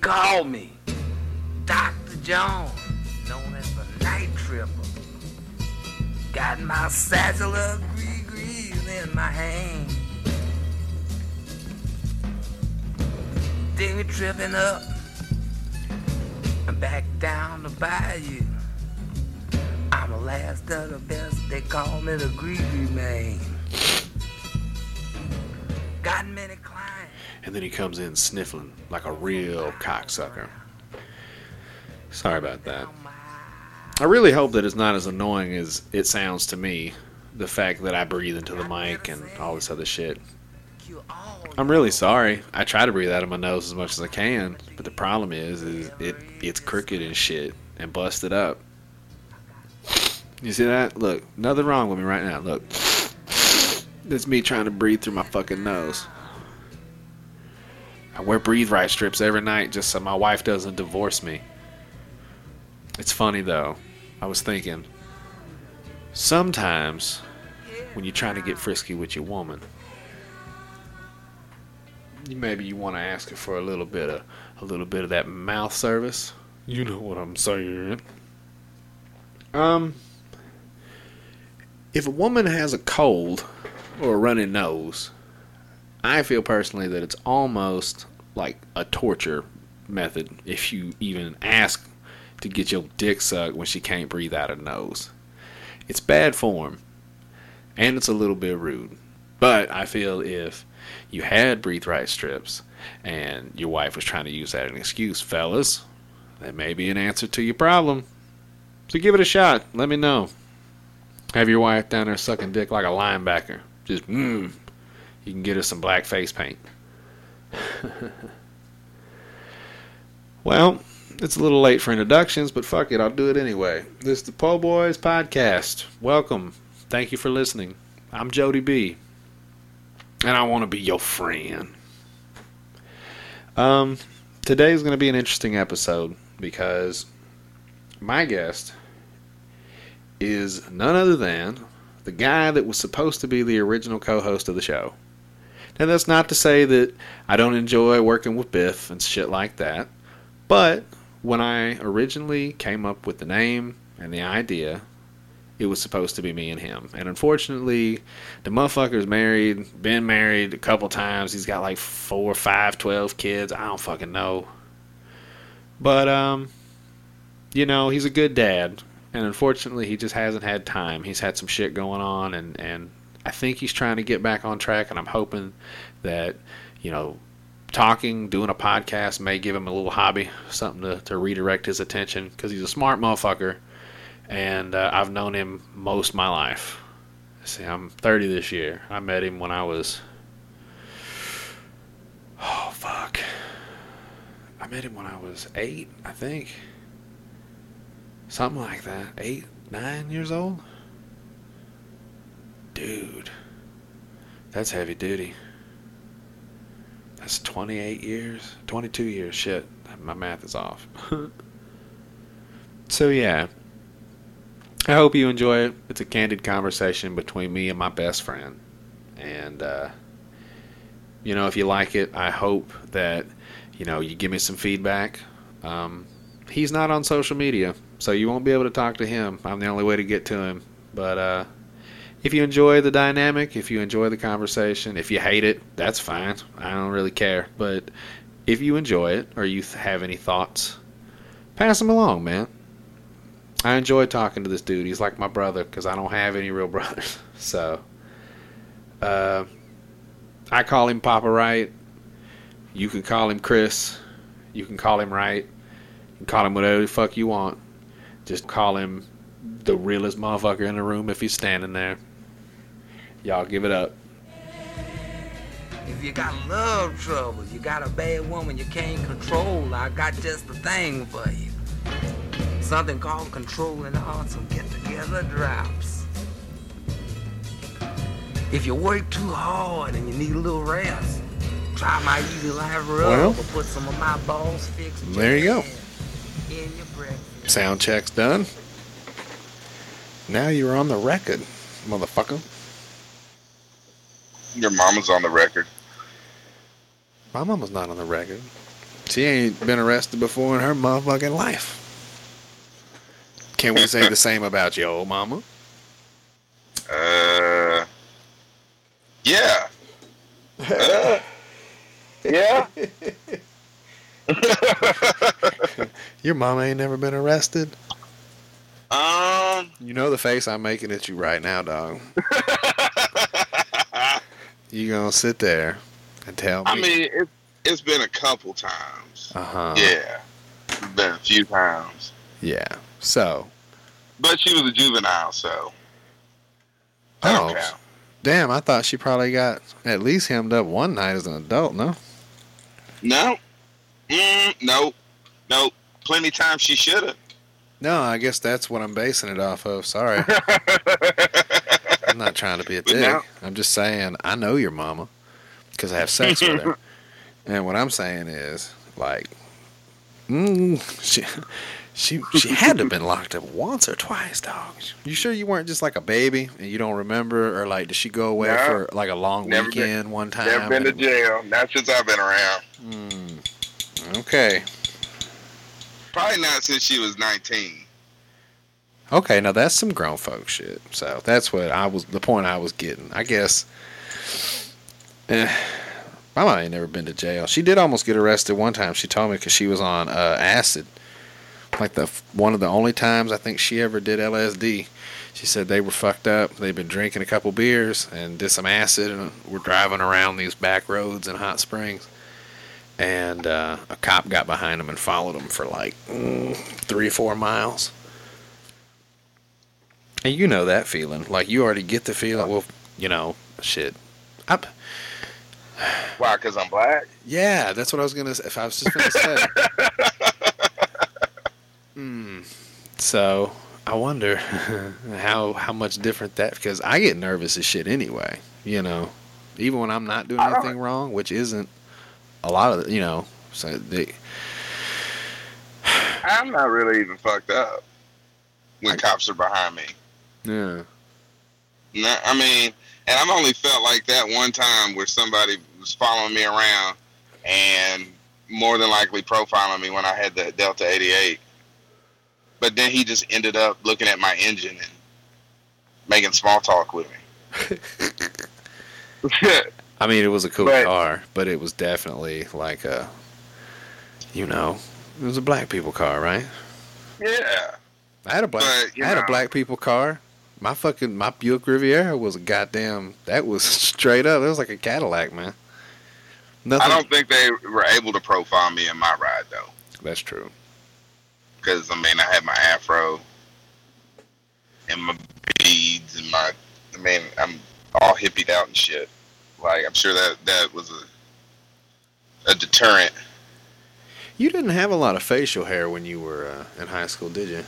call me Dr. Jones, known as the Night Tripper. Got my satchel of gree in my hand. Then we tripping up and back down the bayou. I'm the last of the best, they call me the greedy man. Got. And then he comes in sniffling like a real cocksucker. Sorry about that. I really hope that it's not as annoying as it sounds to me. The fact that I breathe into the mic and all this other shit. I'm really sorry. I try to breathe out of my nose as much as I can, but the problem is, is it it's crooked and shit and busted up. You see that? Look, nothing wrong with me right now. Look, that's me trying to breathe through my fucking nose. I wear breathe right strips every night just so my wife doesn't divorce me. It's funny though. I was thinking, sometimes when you're trying to get frisky with your woman, maybe you want to ask her for a little bit of a little bit of that mouth service. You know what I'm saying. Um, if a woman has a cold or a runny nose, I feel personally that it's almost like a torture method if you even ask to get your dick sucked when she can't breathe out her nose. It's bad form, and it's a little bit rude. But I feel if you had breathe right strips and your wife was trying to use that as an excuse, fellas, that may be an answer to your problem. So give it a shot. Let me know. Have your wife down there sucking dick like a linebacker. Just mmm. You can get us some black face paint. well, it's a little late for introductions, but fuck it, I'll do it anyway. This is the Po Boys Podcast. Welcome. Thank you for listening. I'm Jody B. And I want to be your friend. Um, today is going to be an interesting episode because my guest is none other than the guy that was supposed to be the original co host of the show. Now, that's not to say that I don't enjoy working with Biff and shit like that, but when I originally came up with the name and the idea, it was supposed to be me and him. And unfortunately, the motherfucker's married, been married a couple times. He's got like four, five, twelve kids. I don't fucking know. But, um, you know, he's a good dad. And unfortunately, he just hasn't had time. He's had some shit going on, and, and I think he's trying to get back on track. And I'm hoping that, you know, talking, doing a podcast may give him a little hobby, something to, to redirect his attention because he's a smart motherfucker, and uh, I've known him most my life. See, I'm 30 this year. I met him when I was. Oh, fuck. I met him when I was eight, I think. Something like that. Eight, nine years old? Dude. That's heavy duty. That's 28 years, 22 years. Shit, my math is off. so yeah, I hope you enjoy it. It's a candid conversation between me and my best friend, and uh, you know, if you like it, I hope that you know you give me some feedback. Um, he's not on social media, so you won't be able to talk to him. I'm the only way to get to him, but. Uh, if you enjoy the dynamic, if you enjoy the conversation, if you hate it, that's fine. I don't really care. But if you enjoy it or you have any thoughts, pass them along, man. I enjoy talking to this dude. He's like my brother because I don't have any real brothers. So, uh, I call him Papa Right. You can call him Chris. You can call him Right. You can call him whatever the fuck you want. Just call him the realest motherfucker in the room if he's standing there. Y'all give it up. If you got love trouble, you got a bad woman you can't control, I got just the thing for you. Something called controlling hearts and get together drops. If you work too hard and you need a little rest, try my easy life rub Well, or put some of my balls fixed. there you go. In your breakfast. Sound check's done. Now you're on the record, motherfucker. Your mama's on the record. My mama's not on the record. She ain't been arrested before in her motherfucking life. Can we say the same about your old mama? Uh, yeah. Uh, yeah. Your mama ain't never been arrested. Um. You know the face I'm making at you right now, dog. You gonna sit there and tell me? I mean, it, it's been a couple times. uh huh. Yeah, it's been a few times. Yeah. So, But she was a juvenile, so oh, count. damn! I thought she probably got at least hemmed up one night as an adult. No. No. Mm, nope. Nope. Plenty times she should have. No, I guess that's what I'm basing it off of. Sorry. I'm not trying to be a dick. I'm just saying I know your mama because I have sex with her. And what I'm saying is, like, mm, she, she, she had to have been locked up once or twice, dog. You sure you weren't just like a baby and you don't remember, or like, did she go away No. for like a long Never been- weekend one time? Never been to jail. Not since I've been around. Mm, okay, Probably not since she was 19. okay. Now that's some grown folk shit. So that's what I was. The point I was getting. I guess. Eh, my mom ain't never been to jail. She did almost get arrested one time. She told me because she was on uh, acid. Like the one of the only times I think she ever did LSD. She said they were fucked up. They'd been drinking a couple beers and did some acid and were driving around these back roads in Hot Springs. And uh, a cop got behind him and followed him for like mm, three or four miles. And you know that feeling. Like you already get the feeling. Well, you know, shit. I, Why? Because I'm black? yeah, that's what I was gonna. say. If I was just gonna say. Hmm. So I wonder how how much different that because I get nervous as shit anyway. You know, even when I'm not doing anything wrong, which isn't a lot of you know. So they, I'm not really even fucked up when I- cops are behind me. yeah, No, I mean, and I've only felt like that one time where somebody was following me around and more than likely profiling me when I had the Delta 88. But then he just ended up looking at my engine and making small talk with me. I mean it was a cool But- car, but it was definitely like a, you know, it was a black people car, right? yeah. I had a black. But, I had a black people car. My fucking my Buick Riviera was a goddamn. That was straight up. It was like a Cadillac, man. Nothing. I don't think they were able to profile me in my ride, though. That's true. Because, I mean, I had my afro and my beads and my. I mean, I'm all hippied out and shit. Like, I'm sure that that was a a deterrent. You didn't have a lot of facial hair when you were uh, in high school, did you?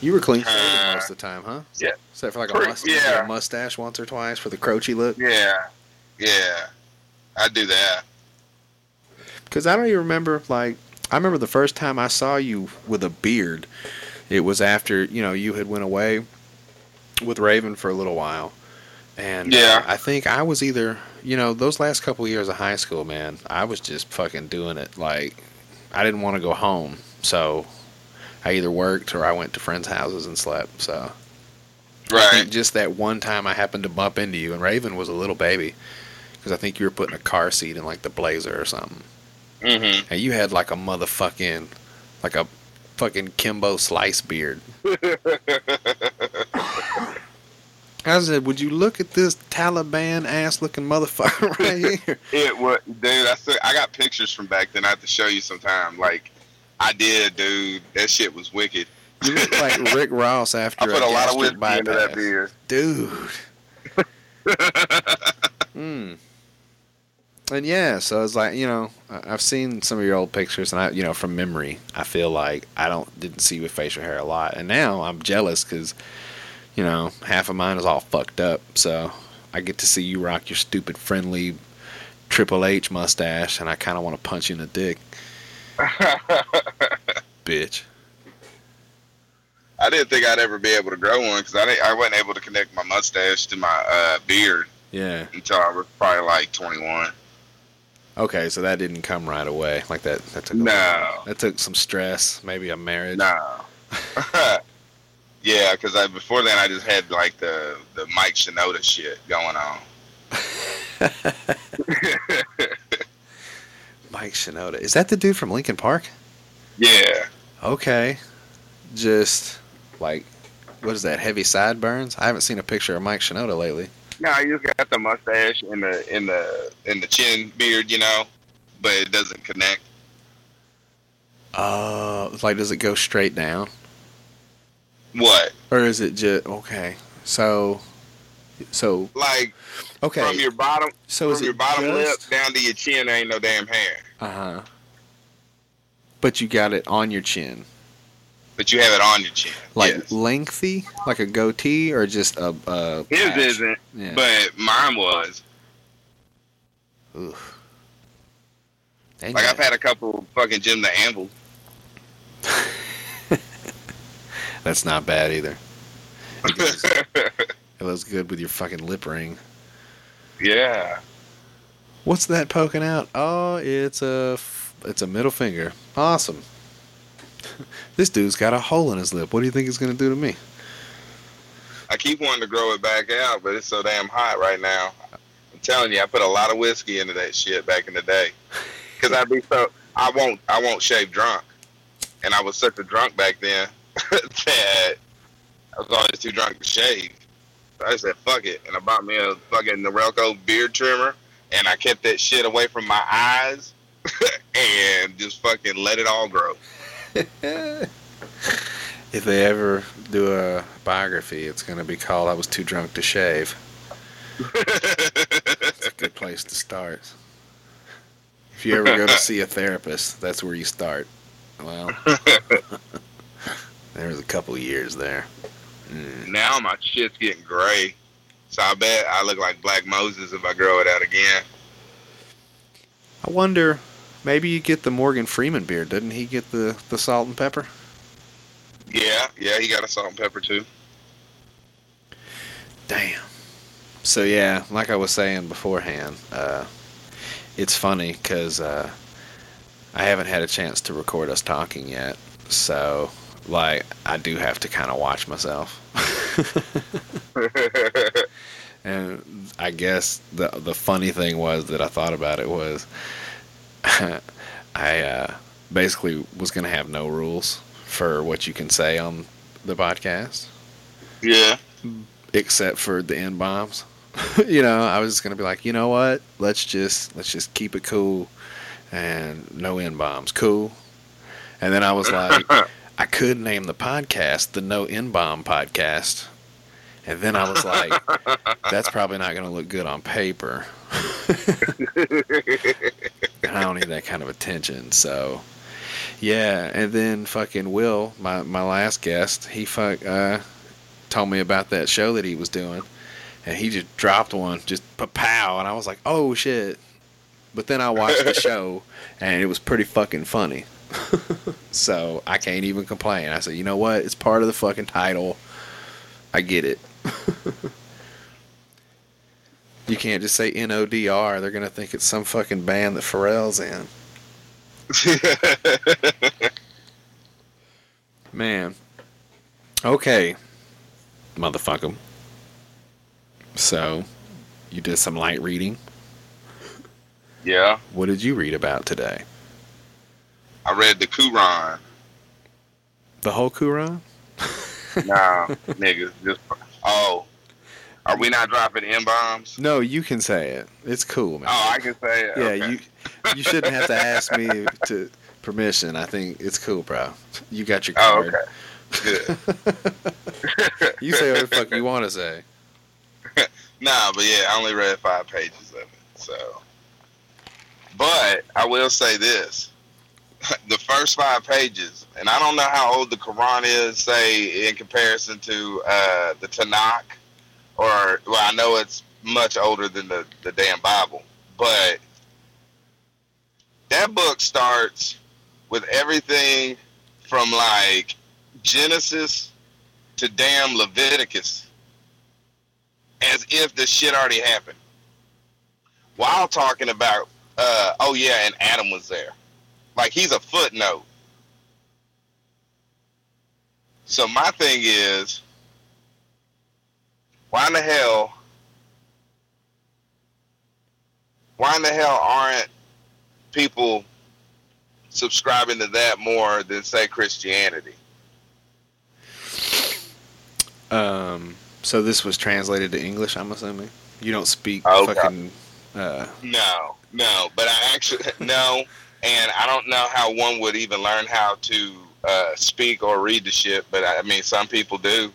You were clean shaven Uh, most of the time, huh? yeah. Except for like a, Pretty- must- yeah. a mustache once or twice for the croachy look. Yeah, yeah, I do that. Because I don't even remember, like, I remember the first time I saw you with a beard. It was after, you know, you had went away with Raven for a little while. And Yeah. uh, I think I was either, you know, those last couple of years of high school, man, I was just fucking doing it. Like, I didn't want to go home. So I either worked or I went to friends' houses and slept. So Right. just that one time I happened to bump into you, and Raven was a little baby. Because I think you were putting a car seat in, like, the Blazer or something. hmm And you had like a motherfucking, like a fucking Kimbo slice beard. I said, would you look at this Taliban ass looking motherfucker right here? It was, dude. I said I got pictures from back then. I have to show you sometime. Like, I did, dude. That shit was wicked. You look like Rick Ross after I put a lot of whiskey into that beer. Dude. Hmm. And yeah, so it's like you know, I've seen some of your old pictures, and I, you know, from memory, I feel like I don't didn't see you with facial hair a lot, and now I'm jealous because, you know, half of mine is all fucked up, so I get to see you rock your stupid friendly Triple H mustache, and I kind of want to punch you in the dick, bitch. I didn't think I'd ever be able to grow one because I I wasn't able to connect my mustache to my uh, beard Yeah. until I was probably like 21. Okay, so that didn't come right away. Like that. That took. a- No, That took some stress. Maybe a marriage. no. yeah, because I before then I just had like the the Mike Shinoda shit going on. Mike Shinoda. Is that the dude from Lincoln Park? Yeah, Okay. Just like, what is that? Heavy sideburns? I haven't seen a picture of Mike Shinoda lately. no, he just got the mustache and the in the in the chin beard, you know, but it doesn't connect. Uh, like, does it go straight down, What? or is it just okay? So, so Like okay. from your bottom so is from your bottom just, lip down to your chin, ain't no damn hair, Uh huh. But you got it on your chin, but you have it on your chin. like yes. lengthy, like a goatee, or just a. a His patch? isn't, Yeah. but mine was. Oof. And Like I've had a couple fucking Jim the Anvil. That's not bad either. It looks good with your fucking lip ring. yeah. What's that poking out? Oh, it's a it's a middle finger. Awesome. this dude's got a hole in his lip. What do you think he's gonna do to me? I keep wanting to grow it back out, but it's so damn hot right now. I'm telling you, I put a lot of whiskey into that shit back in the day. Cause I'd be so I won't I won't shave drunk, and I was such a drunk back then that I was always too drunk to shave. So I said fuck it, and I bought me a fucking Norelco beard trimmer, and I kept that shit away from my eyes, and just fucking let it all grow. if they ever do a biography, it's gonna be called "I Was Too Drunk to Shave." It's a good place to start. If you ever go to see a therapist, that's where you start. Well, there was a couple of years there. Mm. Now my shit's getting gray. So I bet I look like Black Moses if I grow it out again. I wonder, maybe you get the Morgan Freeman beard. Didn't he get the, the salt and pepper? Yeah, yeah, he got a salt and pepper too. Damn. So yeah, like I was saying beforehand, uh, it's funny because uh, I haven't had a chance to record us talking yet. So like, I do have to kind of watch myself. and I guess the the funny thing was that I thought about it was I uh, basically was going to have no rules for what you can say on the podcast yeah. except for the N bombs. you know, I was just gonna be like, you know what? Let's just let's just keep it cool and no N bombs. Cool. And then I was like, I could name the podcast the No N Bomb Podcast. And then I was like, that's probably not gonna look good on paper. and I don't need that kind of attention, so yeah, and then fucking Will, my my last guest, he fuck uh told me about that show that he was doing, and he just dropped one, just pow, and I was like, oh shit. But then I watched the show, and it was pretty fucking funny. so I can't even complain. I said, you know what? It's part of the fucking title. I get it. you can't just say N O D R. They're gonna think it's some fucking band that Pharrell's in. Man. Okay. Motherfucker. So, you did some light reading. yeah. What did you read about today? I read the Quran. The whole Quran? Nah, niggas. Just oh, are we not dropping n bombs? No, you can say it. It's cool, man. Oh, I can say it. yeah, Okay. you you shouldn't have to ask me to permission. I think it's cool, bro. You got your Oh, okay. Good. You say whatever the fuck you want to say. Nah, but yeah, I only read five pages of it. So, but I will say this: the first five pages, and I don't know how old the Quran is, say in comparison to uh, the Tanakh, or well, I know it's much older than the the damn Bible, but that book starts with everything from like Genesis to damn Leviticus as if the shit already happened. While talking about uh, oh yeah, and Adam was there. Like he's a footnote. So my thing is, why in the hell? Why in the hell aren't people subscribing to that more than say Christianity? Um, so this was translated to English. I'm assuming you don't speak Okay. fucking. Uh, No, no. But I actually no, and I don't know how one would even learn how to uh, speak or read the shit. But I, I mean, some people do.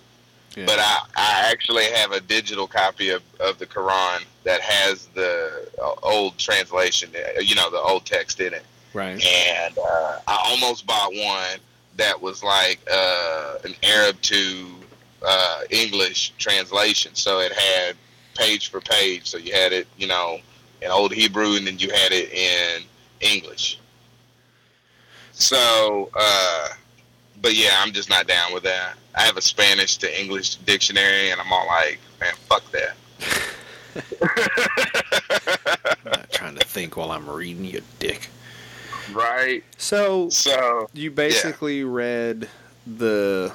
yeah. But I, I actually have a digital copy of, of the Quran that has the uh, old translation, uh, you know, the old text in it. right. And uh, I almost bought one that was like uh, an Arab to uh, English translation. So it had page for page. So you had it, you know, in Old Hebrew, and then you had it in English. So, uh, but yeah, I'm just not down with that. I have a Spanish to English dictionary, and I'm all like, man, fuck that. I'm not trying to think while I'm reading you, dick. right. So So, you basically read the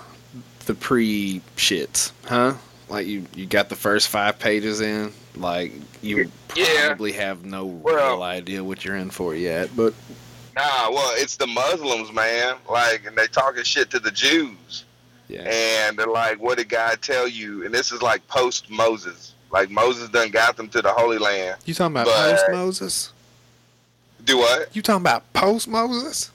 the pre shits, huh? Like you you got the first five pages in. Like you Yeah. probably have no Well- real idea what you're in for yet, but nah, well, it's the Muslims, man. Like, and they talking shit to the Jews. yeah. and they're like, "What did God tell you?" And this is like post Moses. Like Moses done got them to the Holy Land. You talking about post Moses? Do what? You talking about post Moses?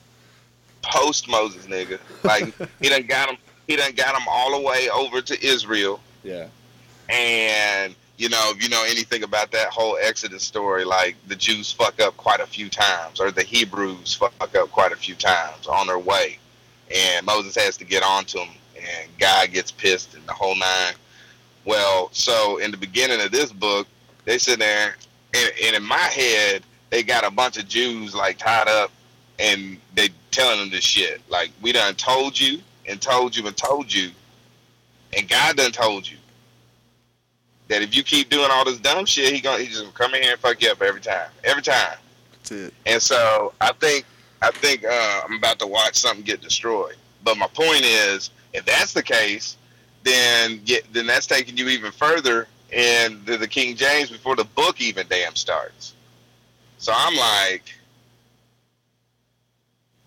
Post Moses, nigga. Like he done got them. He done got them all the way over to Israel. Yeah. And you know, if you know anything about that whole Exodus story, like the Jews fuck up quite a few times, or the Hebrews fuck up quite a few times on their way, and Moses has to get on to them, and God gets pissed and the whole nine. Well, so in the beginning of this book, they sit there, and, and in my head, they got a bunch of Jews like tied up, and they telling them this shit. Like we done told you and told you and told you, and God done told you that if you keep doing all this dumb shit, he gonna he just gonna come in here and fuck you up every time, every time. That's it. And so I think I think uh, I'm about to watch something get destroyed. But my point is, if that's the case, then get, then that's taking you even further in the, the King James before the book even damn starts. So I'm like,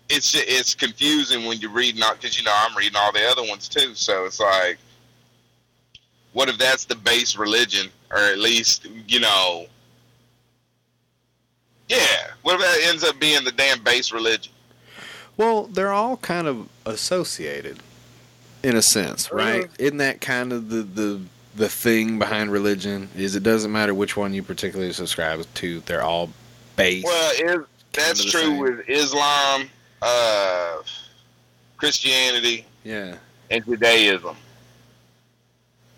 it's it's confusing when you're reading out because you know I'm reading all the other ones too. So it's like, what if that's the base religion, or at least you know yeah. What if that ends up being the damn base religion? Well, they're all kind of associated in a sense, right? Isn't that kind of the, the the thing behind religion? Is it doesn't matter which one you particularly subscribe to, they're all based. Well, is, that's true same. with Islam, uh, Christianity, yeah. and Judaism.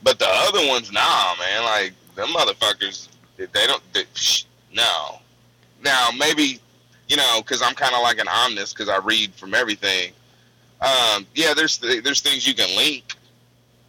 But the other ones, nah, man. Like them motherfuckers, they don't. They, psh, no. Now maybe, you know, because I'm kind of like an omnist because I read from everything. Um, yeah, there's there's things you can link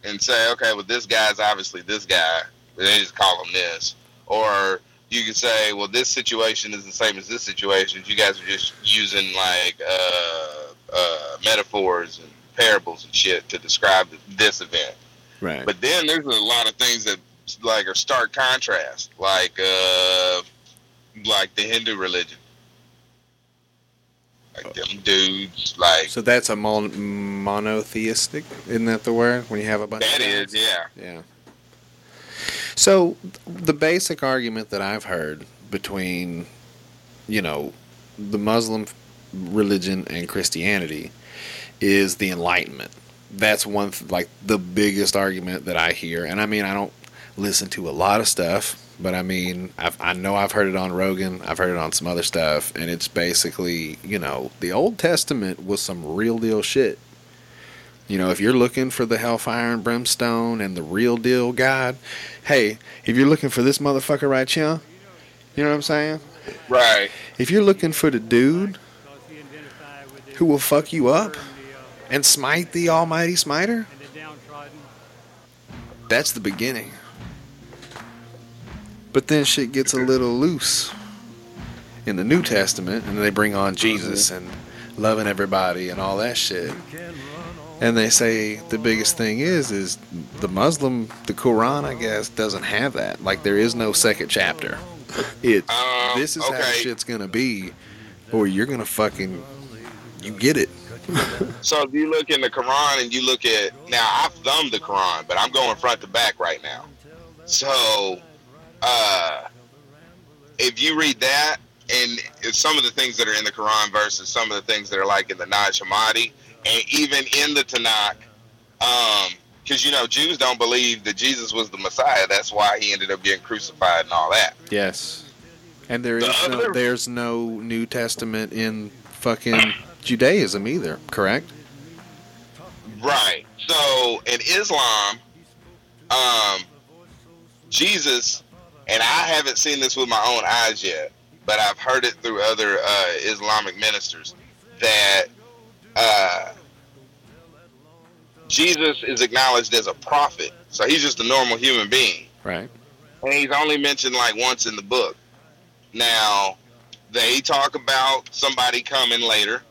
and say, okay, well, this guy's obviously this guy. They just call him this, or you can say, well, this situation is the same as this situation. You guys are just using like uh, uh, metaphors and parables and shit to describe this event. Right. But then there's a lot of things that like are stark contrast, like uh, like the Hindu religion, like them dudes, like so that's a mon- monotheistic, isn't that the word? When you have a bunch that of is, yeah. Yeah. So the basic argument that I've heard between, you know, the Muslim religion and Christianity is the Enlightenment. That's one th- like the biggest argument that I hear, and I mean I don't listen to a lot of stuff, but I mean I've, I know I've heard it on Rogan, I've heard it on some other stuff, and it's basically you know the Old Testament was some real deal shit. You know, if you're looking for the hellfire and brimstone and the real deal God, hey, if you're looking for this motherfucker right here, you know what I'm saying? Right. If you're looking for the dude who will fuck you up and smite the almighty smiter, that's the beginning. But then shit gets a little loose. in the New Testament, and they bring on Jesus and loving everybody and all that shit. And they say the biggest thing is is the Muslim, the Quran, I guess, doesn't have that. Like there is no second chapter. It Um, this is how shit's gonna be, or you're gonna fucking you get it. So if you look in the Quran and you look at now, I've thumbed the Quran, but I'm going front to back right now. So, uh, if you read that and some of the things that are in the Quran versus some of the things that are like in the Nag Hammadi and even in the Tanakh, um, because you know Jews don't believe that Jesus was the Messiah. That's why he ended up getting crucified and all that. Yes. And there The is no, there's no New Testament in fucking Judaism either, correct? Right. So in Islam, um, Jesus, and I haven't seen this with my own eyes yet, but I've heard it through other uh, Islamic ministers that uh, Jesus is acknowledged as a prophet. So he's just a normal human being. Right. And he's only mentioned like once in the book. Now, they talk about somebody coming later,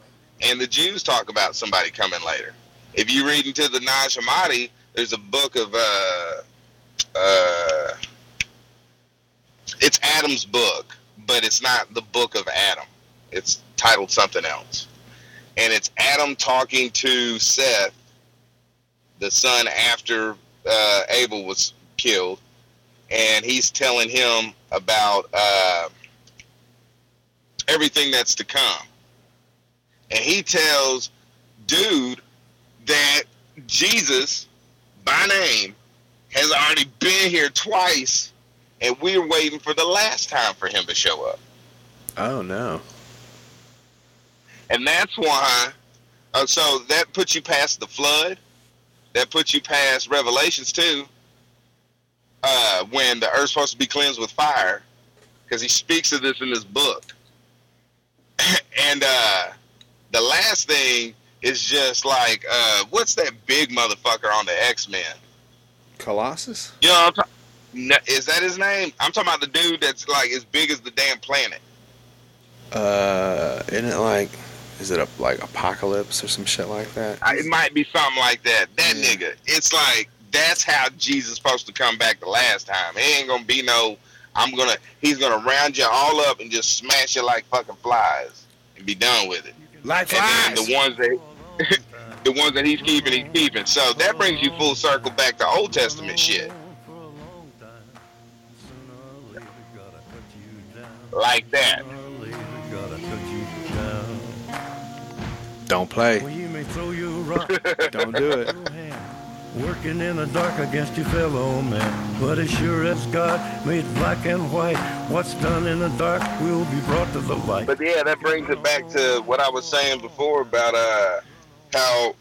and the Jews talk about somebody coming later. If you read into the Nag Hammadi, there's a book of uh, uh, it's Adam's book, but it's not the book of Adam. It's titled something else, and it's Adam talking to Seth, the son after uh, Abel was killed, and he's telling him about uh, everything that's to come. And he tells dude that Jesus, by name, has already been here twice, and we're waiting for the last time for him to show up. Oh no. And that's why, uh, so that puts you past the flood. That puts you past Revelations too, uh, when the earth's supposed to be cleansed with fire, because he speaks of this in his book. and uh, the last thing is just like, uh, what's that big motherfucker on the X Men? Colossus? You know, I'm ta- is that his name? I'm talking about the dude that's like as big as the damn planet. Uh isn't it like is it a like apocalypse or some shit like that? I- It might be something like that. That Yeah. nigga. It's like that's how Jesus supposed to come back the last time. It ain't gonna be no. I'm gonna. He's gonna round you all up and just smash you like fucking flies and be done with it. Like And then the ones that. the ones that he's keeping, he's keeping. So that brings you full circle back to Old Testament shit. Like that. Don't play. Well, you may throw you a rock, Don't do it. Working in the dark against your fellow man. But as sure as God made black and white, what's done in the dark will be brought to the light. But yeah, that brings it back to what I was saying before about uh, how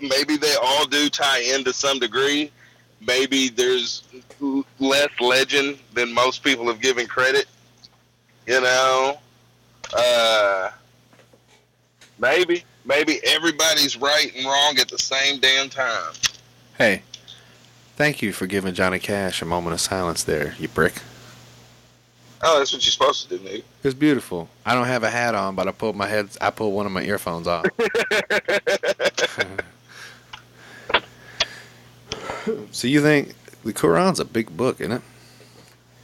maybe they all do tie in to some degree. Maybe there's less legend than most people have given credit. You know, uh, maybe maybe everybody's right and wrong at the same damn time. Hey. Thank you for giving Johnny Cash a moment of silence there, you brick. Oh, that's what you're supposed to do, nigga. It was beautiful. I don't have a hat on, but I pulled my head I pulled one of my earphones off. so you think the Quran's a big book, isn't it?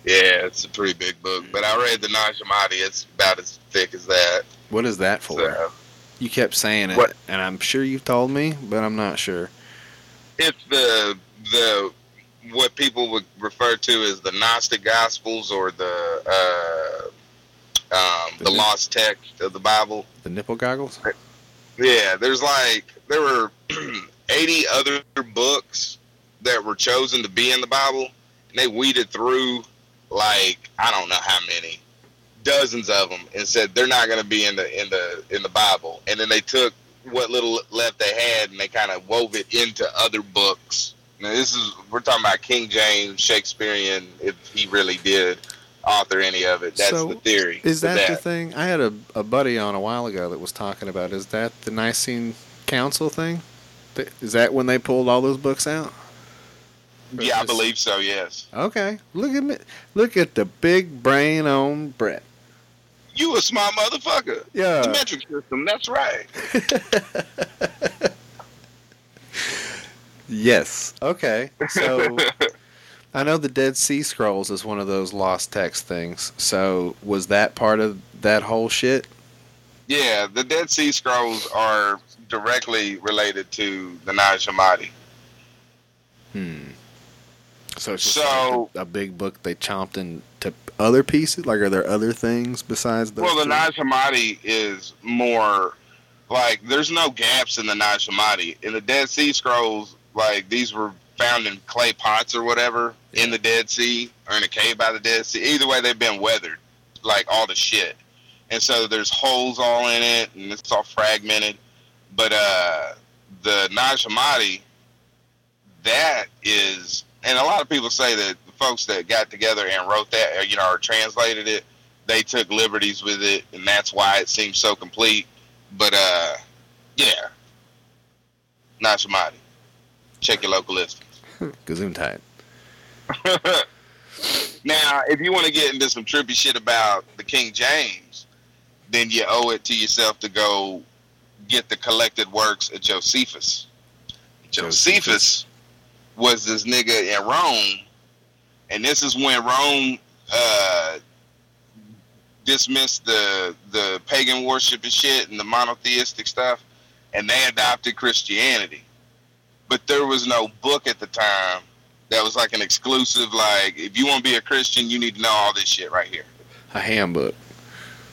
Yeah, it's a pretty big book, but I read the Nag Hammadi. It's about as thick as that. What is that for? So. You kept saying it, What? and I'm sure you've told me, but I'm not sure. It's the the what people would refer to as the Gnostic Gospels or the uh, um, The the lost text of the Bible. The nipple goggles? Yeah, there's like there were 80 other books that were chosen to be in the Bible, and they weeded through like I don't know how many, dozens of them, and said they're not going to be in the in the in the Bible. And then they took what little left they had, and they kind of wove it into other books. Now this is we're talking about King James, Shakespearean, if he really did author any of it. That's So, the theory. Is with that, the thing? I had a, a buddy on a while ago that was talking about. Is that the Nicene Council thing? Is that when they pulled all those books out? Or Yeah, I believe so. Yes. Okay, look at me. Look at the big brain on Brett. You a smart motherfucker. Yeah. The metric system. That's right. Yes. Okay. So I know the Dead Sea Scrolls is one of those lost text things. So was that part of that whole shit? Yeah, the Dead Sea Scrolls are directly related to the Nag Hammadi. Hmm. So it's just So- like a, a big book they chomped into other pieces. Like, are there other things besides those? Well, the? Nag Hammadi is more like there's no gaps in the Nag Hammadi. In the Dead Sea Scrolls, like these were found in clay pots or whatever in the Dead Sea or in a cave by the Dead Sea. Either way, they've been weathered, like all the shit. And so there's holes all in it, and it's all fragmented. But uh, the Nag Hammadi, that is, and a lot of people say that the folks that got together and wrote that, or, you know, or translated it, they took liberties with it, and that's why it seems so complete. But uh, yeah, Nag Hammadi. Check your local listings. Gesundheit. now, if you want to get into some trippy shit about the King James, then you owe it to yourself to go get the collected works of Josephus. Josephus was this nigga in Rome, and this is when Rome uh, dismissed the the pagan worship and shit and the monotheistic stuff, and they adopted Christianity. But there was no book at the time that was like an exclusive. Like, if you want to be a Christian, you need to know all this shit right here. A handbook.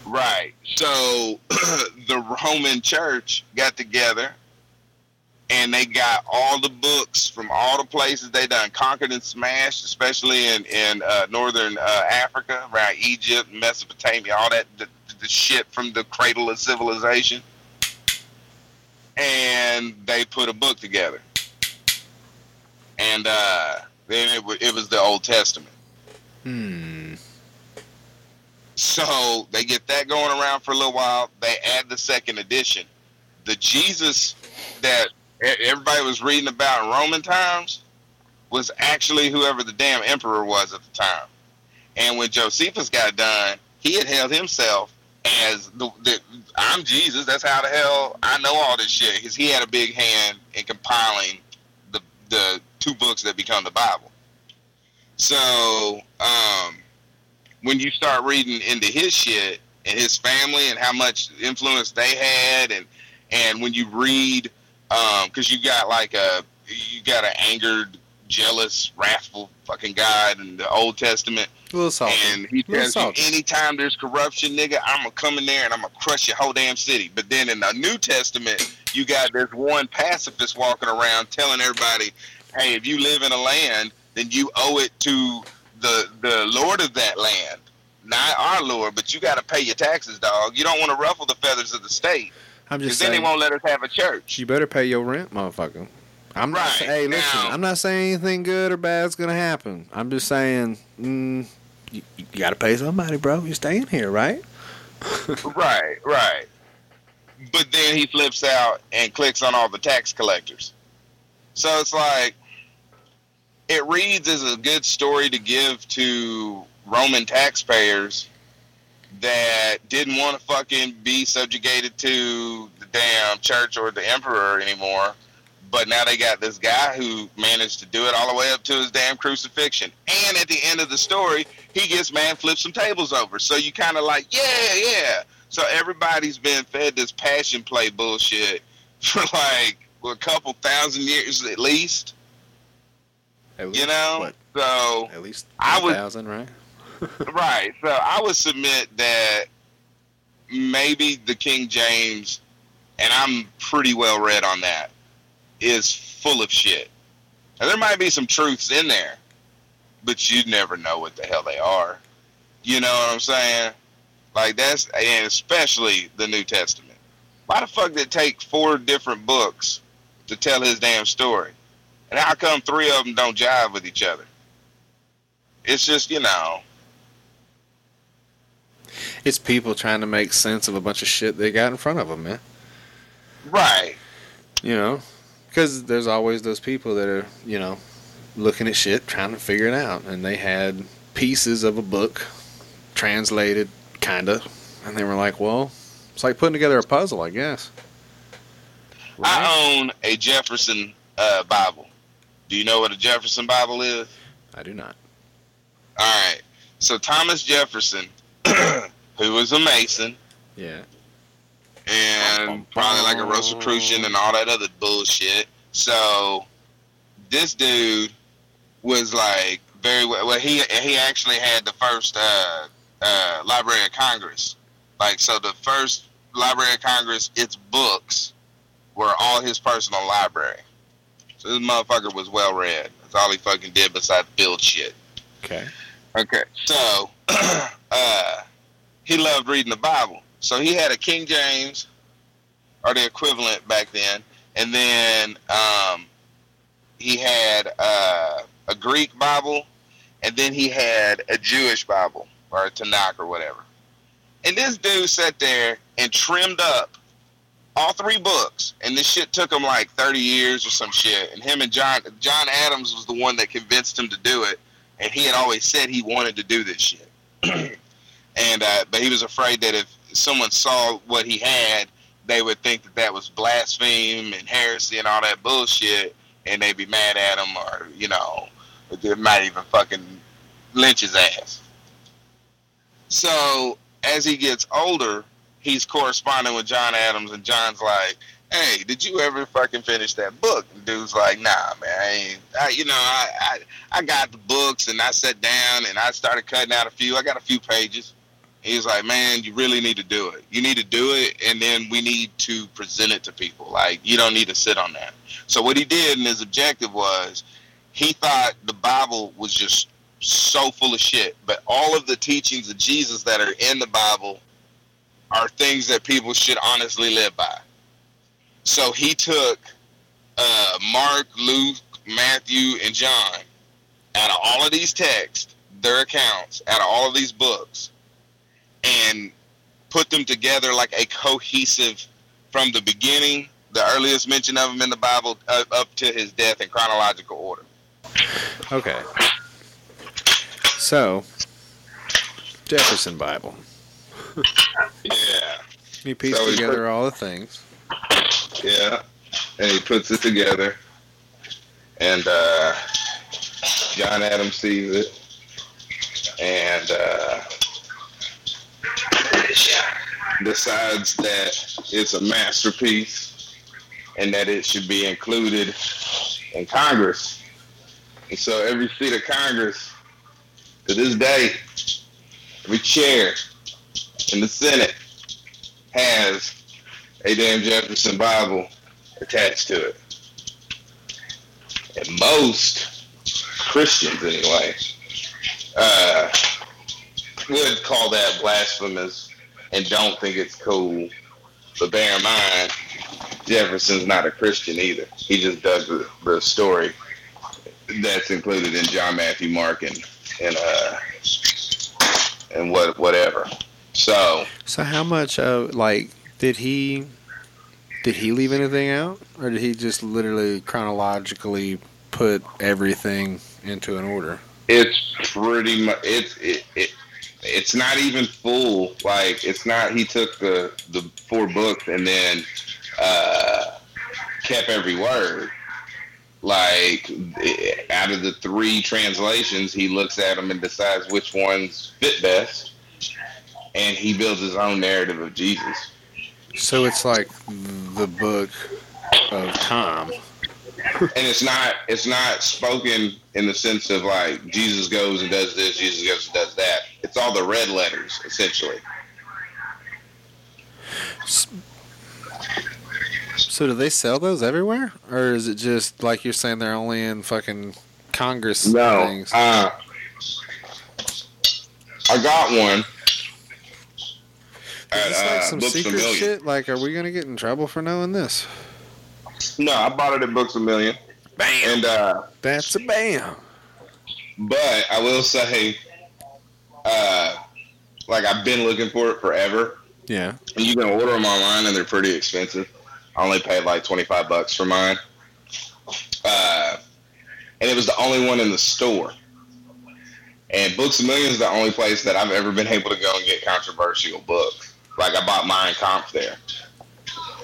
Right. So the Roman church got together and they got all the books from all the places they done conquered and smashed, especially in in uh, northern uh, Africa, around Egypt, Mesopotamia, all that the, the shit from the cradle of civilization. And they put a book together, and uh, then it, wa- it was the Old Testament. Hmm. So they get that going around for a little while. They add the second edition. The Jesus that everybody was reading about Roman times was actually whoever the damn emperor was at the time. And when Josephus got done, he had held himself as the, the I'm Jesus. That's how the hell I know all this shit because he had a big hand in compiling the the two books that become the Bible. So um, when you start reading into his shit and his family and how much influence they had, and and when you read, Um, because you got like a you got an angered, jealous, wrathful fucking God in the Old Testament, and he tells you anytime there's corruption, nigga, I'm gonna come in there and I'm gonna crush your whole damn city. But then in the New Testament, you got this one pacifist walking around telling everybody, hey, if you live in a land, then you owe it to the the Lord of that land, not our Lord. But you got to pay your taxes, dog. You don't want to ruffle the feathers of the state, I'm just then they saying. won't let us have a church. You better pay your rent, motherfucker. I'm. Right, sa- hey, listen. now- I'm not saying anything good or bad's gonna happen. I'm just saying, mm, you, you got to pay somebody, bro. You're staying here, right? right, right. But then he flips out and clicks on all the tax collectors. So it's like it reads as a good story to give to Roman taxpayers that didn't want to fucking be subjugated to the damn church or the emperor anymore. But now they got this guy who managed to do it all the way up to his damn crucifixion. And at the end of the story, he gets man flips some tables over. So you kind of like, yeah, yeah. So everybody's been fed this passion play bullshit for like a couple thousand years at least. At least You know, what? so At least I would- thousand, right? Right. So I would submit that maybe the King James, and I'm pretty well read on that, is full of shit. Now, there might be some truths in there, but you'd never know what the hell they are. You know what I'm saying? Like that's, and especially the New Testament. Why the fuck did it take four different books to tell his damn story? And how come three of them don't jive with each other? It's just, you know, It's people trying to make sense of a bunch of shit they got in front of them, man. right. You know, because there's always those people that are, you know, looking at shit, trying to figure it out, and they had pieces of a book translated, kind of, And they were like, well, it's like putting together a puzzle, I guess. I own a Jefferson uh, Bible. Do you know what a Jefferson Bible is? I do not. All right. So Thomas Jefferson, who was a Mason Yeah. and probably like a Rosicrucian and all that other bullshit. So this dude was like very well. well, He he actually had the first uh, uh, Library of Congress. Like so, the first Library of Congress, its books were all his personal library. So this motherfucker was well read. That's all he fucking did besides build shit. Okay. Okay. So, uh, he loved reading the Bible. So he had a King James, or the equivalent back then, and then um, he had uh, a Greek Bible, and then he had a Jewish Bible, or a Tanakh, or whatever. And this dude sat there and trimmed up all three books, and this shit took him like 30 years or some shit. And him and John John Adams was the one that convinced him to do it and he had always said he wanted to do this shit. and uh, but he was afraid that if someone saw what he had, they would think that that was blaspheme and heresy and all that bullshit, and they'd be mad at him, or you know, they might even fucking lynch his ass. So as he gets older, he's corresponding with John Adams, and John's like, hey, did you ever fucking finish that book? Dude's like, nah, man, I ain't, I, you know, I, I, I got the books and I sat down and I started cutting out a few. I got a few pages. He's like, man, you really need to do it. You need to do it, and then we need to present it to people. Like, you don't need to sit on that. So what he did, and his objective was, he thought the Bible was just so full of shit. But all of the teachings of Jesus that are in the Bible are things that people should honestly live by. So he took uh, Mark, Luke, Matthew, and John out of all of these texts, their accounts, out of all of these books, and put them together like a cohesive from the beginning, the earliest mention of him in the Bible, uh, up to his death in chronological order. Okay. So, Jefferson Bible. Yeah, He pieced So together all the things. Yeah. And he puts it together, and uh, John Adams sees it, and uh, decides that it's a masterpiece and that it should be included in Congress. And so every seat of Congress to this day, every chair in the Senate has a damn Jefferson Bible attached to it. And most Christians, anyway, uh, would call that blasphemous and don't think it's cool. But bear in mind, Jefferson's not a Christian either. He just does the, the story that's included in John, Matthew, Mark, and and uh, and what whatever. So So how much of like did he did he leave anything out? Or did he just literally chronologically put everything into an order? it's pretty much it's it, it it's not even full. Like it's not he took the the four books and then uh kept every word. Like eh, out of the three translations he looks at them and decides which ones fit best. And he builds his own narrative of jesus So it's like the book of Tom. and it's not it's not spoken in the sense of like jesus goes and does this jesus goes and does that it's all the red letters essentially So do they sell those everywhere or is it just like you're saying they're only in fucking Congress No, things? uh, I got one. Is this like uh, some Books secret Million. shit? Like, are we gonna get in trouble for knowing this? No, I bought it at Books a Million, Bam! and uh, That's a bam. but I will say, uh, like I've been looking for it forever, Yeah. and you can order them online, and they're pretty expensive. I only paid like twenty five bucks for mine, uh, and it was the only one in the store. And Books a Million is the only place that I've ever been able to go and get controversial books. Like I bought Mein Kampf there.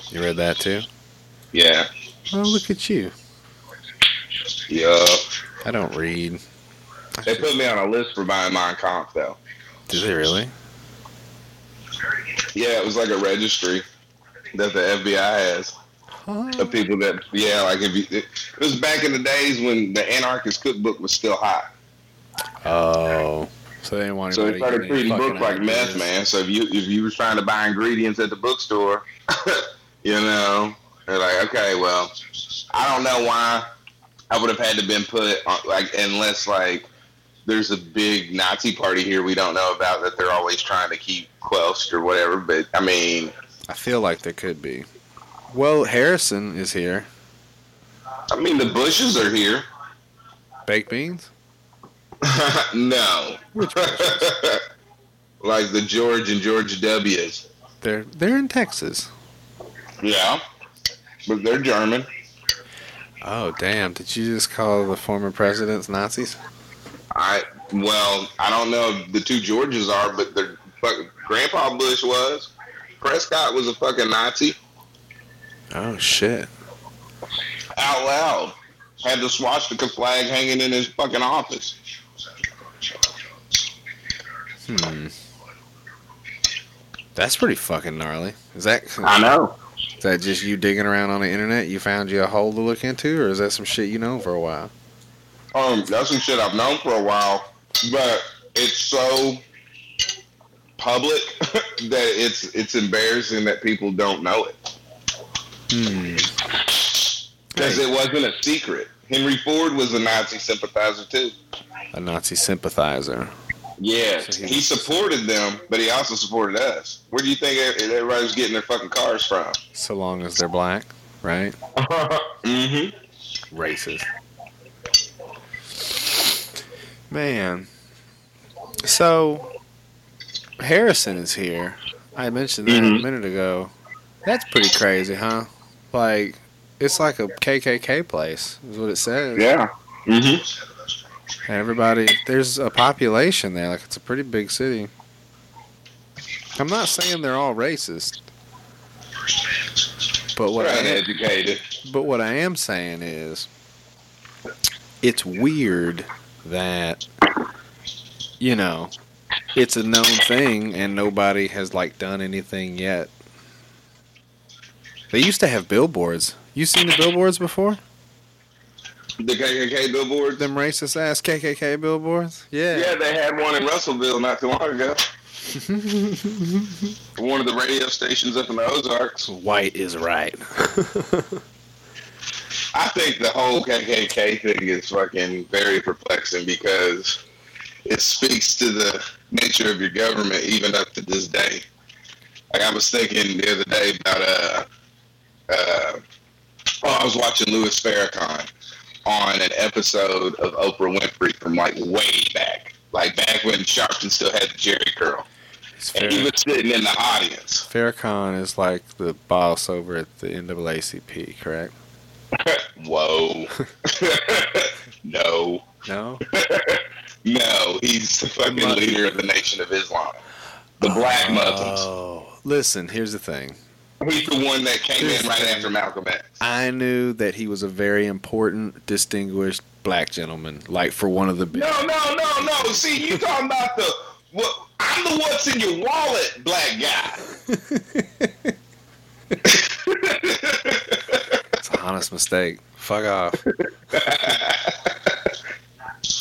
You read that too? Yeah. Oh, look at you. Yeah. I don't read. They put me on a list for buying Mein Kampf though. Did they really? Yeah, it was like a registry that the FBI has of people that yeah, like if you it, it was back in the days when the anarchist cookbook was still hot. Oh. So they didn't want So they started treating books like meth, man. So if you if you was trying to buy ingredients at the bookstore, you know, they're like, okay, well, I don't know why I would have had to been put on, like unless like there's a big Nazi party here we don't know about that they're always trying to keep quelched or whatever. But I mean, I feel like there could be. Well, Harrison is here. I mean the Bushes are here. Baked beans? no, like the George and George W's. They're they're in Texas. Yeah, but they're German. Oh damn! Did you just call the former presidents Nazis? I well, I don't know if the two Georges are, but their Grandpa Bush was. Prescott was a fucking Nazi Oh shit! out loud. Had the swastika flag hanging in his fucking office. Hmm. That's pretty fucking gnarly. Is that I know. is that just you digging around on the internet? You found you a hole to look into, or is that some shit you know for a while? Um, that's some shit I've known for a while, but it's so public that it's it's embarrassing that people don't know it Hmm. because it wasn't a secret. Henry Ford was a Nazi sympathizer too. A Nazi sympathizer. Yeah, So he he supported them, but he also supported us. Where do you think e- everybody was getting their fucking cars from? So long as they're black, right? mm-hmm. Racist. Man. So Harrison is here. I mentioned that a Mhm. minute ago. That's pretty crazy, huh? Like it's like a KKK place, is what it says. Yeah. Mm-hmm. Everybody, there's a population there. Like it's a pretty big city. I'm not saying they're all racist, but what I am, but what I am saying is, it's weird that you know it's a known thing and nobody has like done anything yet. They used to have billboards. You seen the billboards before? The KKK billboards. Them racist ass KKK billboards? Yeah. Yeah, they had one in Russellville not too long ago. one of the radio stations up in the Ozarks. White is right. I think the whole KKK thing is fucking very perplexing because it speaks to the nature of your government even up to this day. Like I was thinking the other day about uh, uh oh, I was watching Louis Farrakhan on an episode of Oprah Winfrey from like way back, like back when Sharpton still had the Jheri curl, and he was sitting in the audience. Farrakhan is like the boss over at the NAACP, correct? Whoa, no. No? No, he's the fucking Muslim. leader of the Nation of Islam. The oh. black Muslims. Oh. Listen, here's the thing. He's the one that came in right after Malcolm X. I knew that he was a very important, distinguished black gentleman, like for one of the big. No, no, no, no. See, you talking about the what? I'm the what's in your wallet, black guy. It's a honest mistake. Fuck off.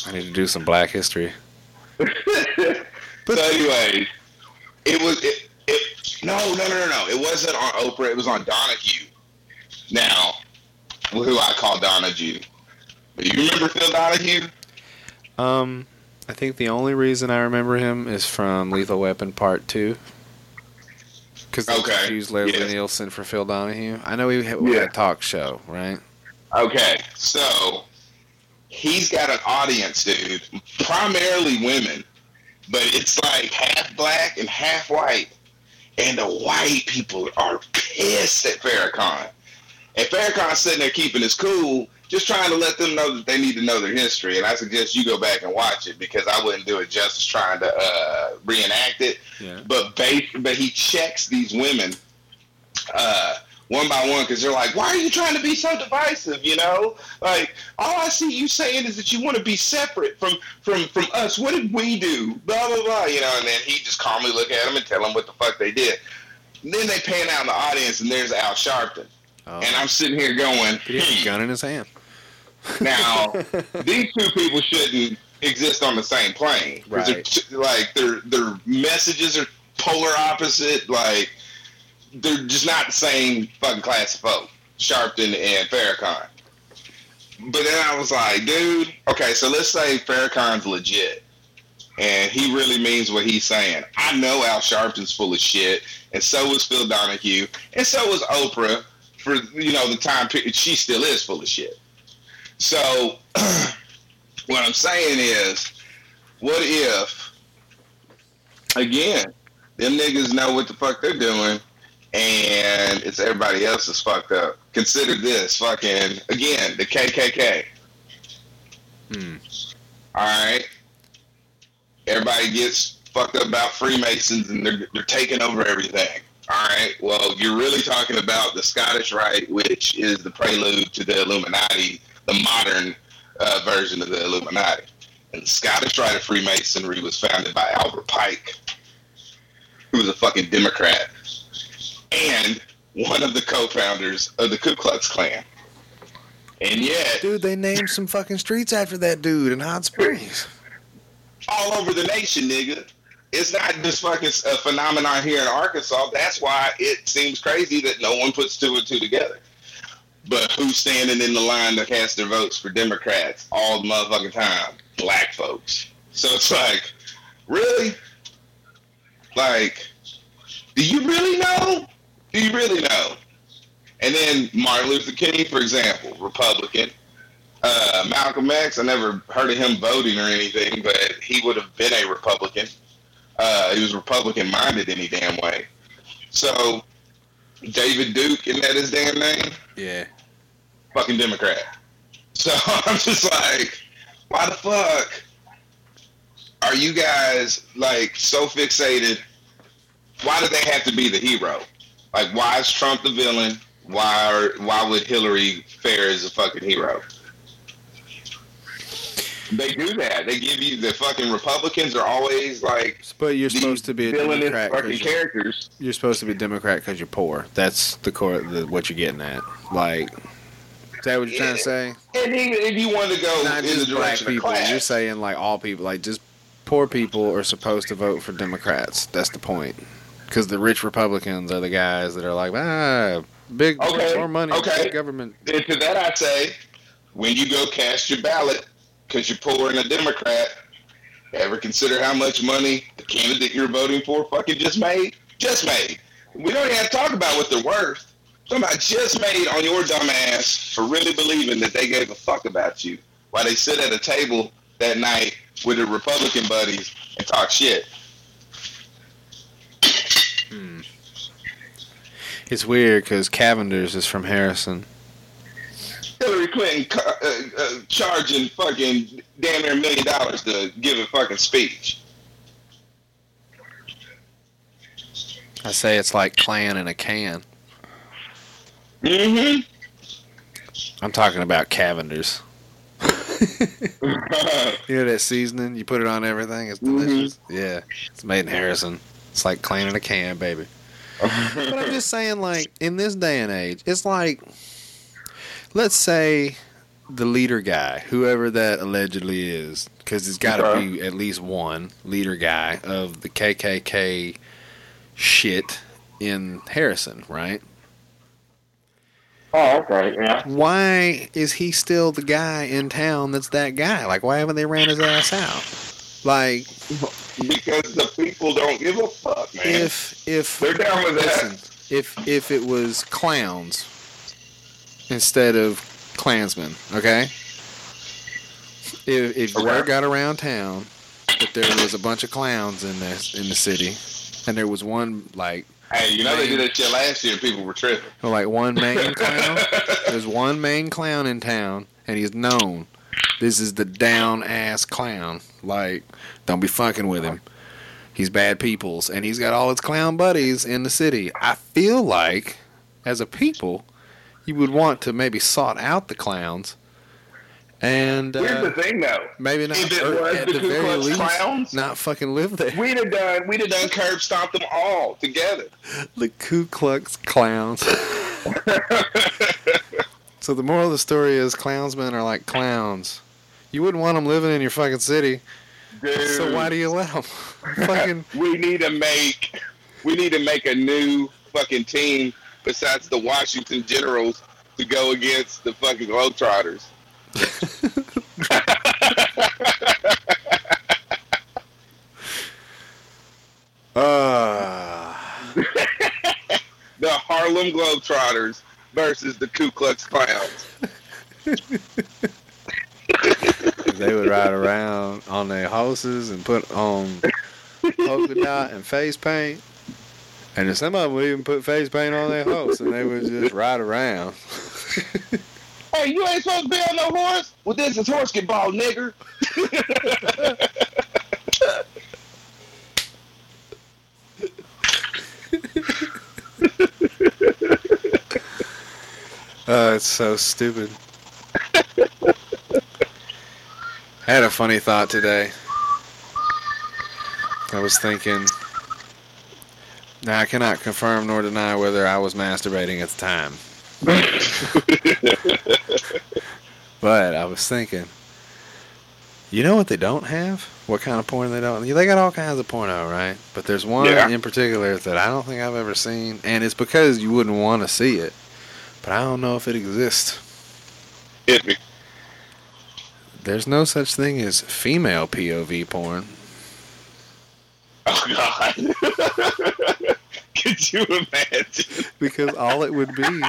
I need to do some black history. so anyway, it was it, it. No, no, no, no, no. It wasn't on Oprah. It was on Donahue. Now, who I call Donahue. But you remember Phil Donahue? Um, I think the only reason I remember him is from Lethal Weapon Part Two. Because they Okay, used Leslie yes. Nielsen for Phil Donahue. I know he had, we Yeah. had a talk show, right? Okay, so he's got an audience, dude, primarily women, but it's like half black and half white. And the white people are pissed at Farrakhan. And Farrakhan's sitting there keeping his cool, just trying to let them know that they need to know their history. And I suggest you go back and watch it because I wouldn't do it justice trying to uh, reenact it. Yeah. But bas- but he checks these women uh, one by one because they're like, "Why are you trying to be so divisive?" You know, like all I see you saying is that you want to be separate from from from us. What did we do? Blah blah blah. You know, and then he just calmly look at them and tell them what the fuck they did. And then they pan out in the audience and there's Al Sharpton, Oh. and I'm sitting here going, He had a "Hmm, gun in his hand. now, these two people shouldn't exist on the same plane. 'Cause they're Right. like their their messages are polar opposite. Like they're just not the same fucking class of folk. Sharpton and Farrakhan. But then I was like, dude, okay, so let's say Farrakhan's legit. And he really means what he's saying. I know Al Sharpton's full of shit, and so was Phil Donahue, and so was Oprah for you know the time period. She still is full of shit. So, what I'm saying is, what if, again, them niggas know what the fuck they're doing, and it's everybody else is fucked up. Consider this, fucking, again, the KKK. Hmm. All right? Everybody gets fucked up about Freemasons, and they're, they're taking over everything. All right. Well, you're really talking about the Scottish Rite, which is the prelude to the Illuminati, the modern uh, version of the Illuminati. And the Scottish Rite of Freemasonry was founded by Albert Pike, who was a fucking Democrat, and one of the co-founders of the Ku Klux Klan. And yet, Dude, they named some fucking streets after that dude in Hot Springs. all over the nation, nigga. It's not just fucking a phenomenon here in Arkansas. That's why it seems crazy that no one puts two and two together. But who's standing in the line to cast their votes for Democrats all the motherfucking time? Black folks. So it's like, really? Like, do you really know? Do you really know? And then Martin Luther King, for example, Republican. Uh, Malcolm X, I never heard of him voting or anything, but he would have been a Republican. Uh, he was Republican minded any damn way. So, David Duke, isn't that his damn name? Yeah. Fucking Democrat. So I'm just like, why the fuck are you guys like so fixated? Why do they have to be the hero? Like, why is Trump the villain? Why are, why would Hillary fare as a fucking hero? They do that. They give you the fucking Republicans are always like But you're supposed to be a Democrat. fucking you're, characters. you're supposed to be a Democrat because you're poor. That's the core. The, what you're getting at. Like, is that what you're trying to say? And even if you want to go Not in the just black people. class, You're saying like all people. Like just poor people are supposed to vote for Democrats. That's the point. Because the rich Republicans are the guys that are like, ah, big Okay, more money, okay. government. And to that I say, when you go cast your ballot because you're poor and a Democrat, ever consider how much money the candidate you're voting for fucking just made? Just made. We don't even have to talk about what they're worth. Somebody just made on your dumb ass for really believing that they gave a fuck about you while they sit at a table that night with their Republican buddies and talk shit. It's weird because Cavender's is from Harrison. Hillary Clinton uh, uh, charging fucking damn near a million dollars to give a fucking speech. I say it's like clan in a can. Mm-hmm. I'm talking about Cavender's. You know that seasoning? You put it on everything. It's delicious. Yeah, it's made in Harrison. It's like clan in a can, baby. But I'm just saying, like in this day and age, it's like, let's say the leader guy, whoever that allegedly is, because it's got to Okay. be at least one leader guy of the KKK shit in Harrison, right? oh, okay, yeah. why is he still the guy in town that's that guy? Like, why haven't they ran his ass out? Like, Because the people don't give a fuck, man. if if They're down with that. listen, if if it was clowns instead of Klansmen, okay? If if Okay. word got around town that there was a bunch of clowns in there in the city, and there was one like Hey, you know they did that shit last year and people were tripping. like one main clown. There's one main clown in town, and he's known. This is the down ass clown. Like, don't be fucking with him. He's bad peoples, and he's got all his clown buddies in the city. I feel like, as a people, you would want to maybe sort out the clowns, and Here's the uh, thing, though. maybe not If it was at the the Ku very Klux least Klans? not fucking live there. We'd have done. We'd have done curb stomp them all together. the Ku Klux Clowns. so the moral of the story is clownsmen are like clowns. You wouldn't want them living in your fucking city, Dude, so why do you let them? fucking we need to make. We need to make a new fucking team besides the Washington Generals to go against the fucking Globetrotters. uh, The Harlem Globetrotters versus the Ku Klux Klans. They would ride around on their horses and put on polka dot and face paint. And then some of them would even put face paint on their horse and they would just ride around. Hey, you ain't supposed to be on no horse? Well, this is horse get ball, nigger. Oh, it's so stupid. I had a funny thought today. I was thinking. Now, I cannot confirm nor deny whether I was masturbating at the time. but I was thinking. You know what they don't have? What kind of porn they don't? They got all kinds of porno, right? But there's one Yeah. in particular that I don't think I've ever seen, and it's because you wouldn't want to see it. But I don't know if it exists. Hit me. There's no such thing as female POV porn. Oh God. Could you imagine? because all it would be,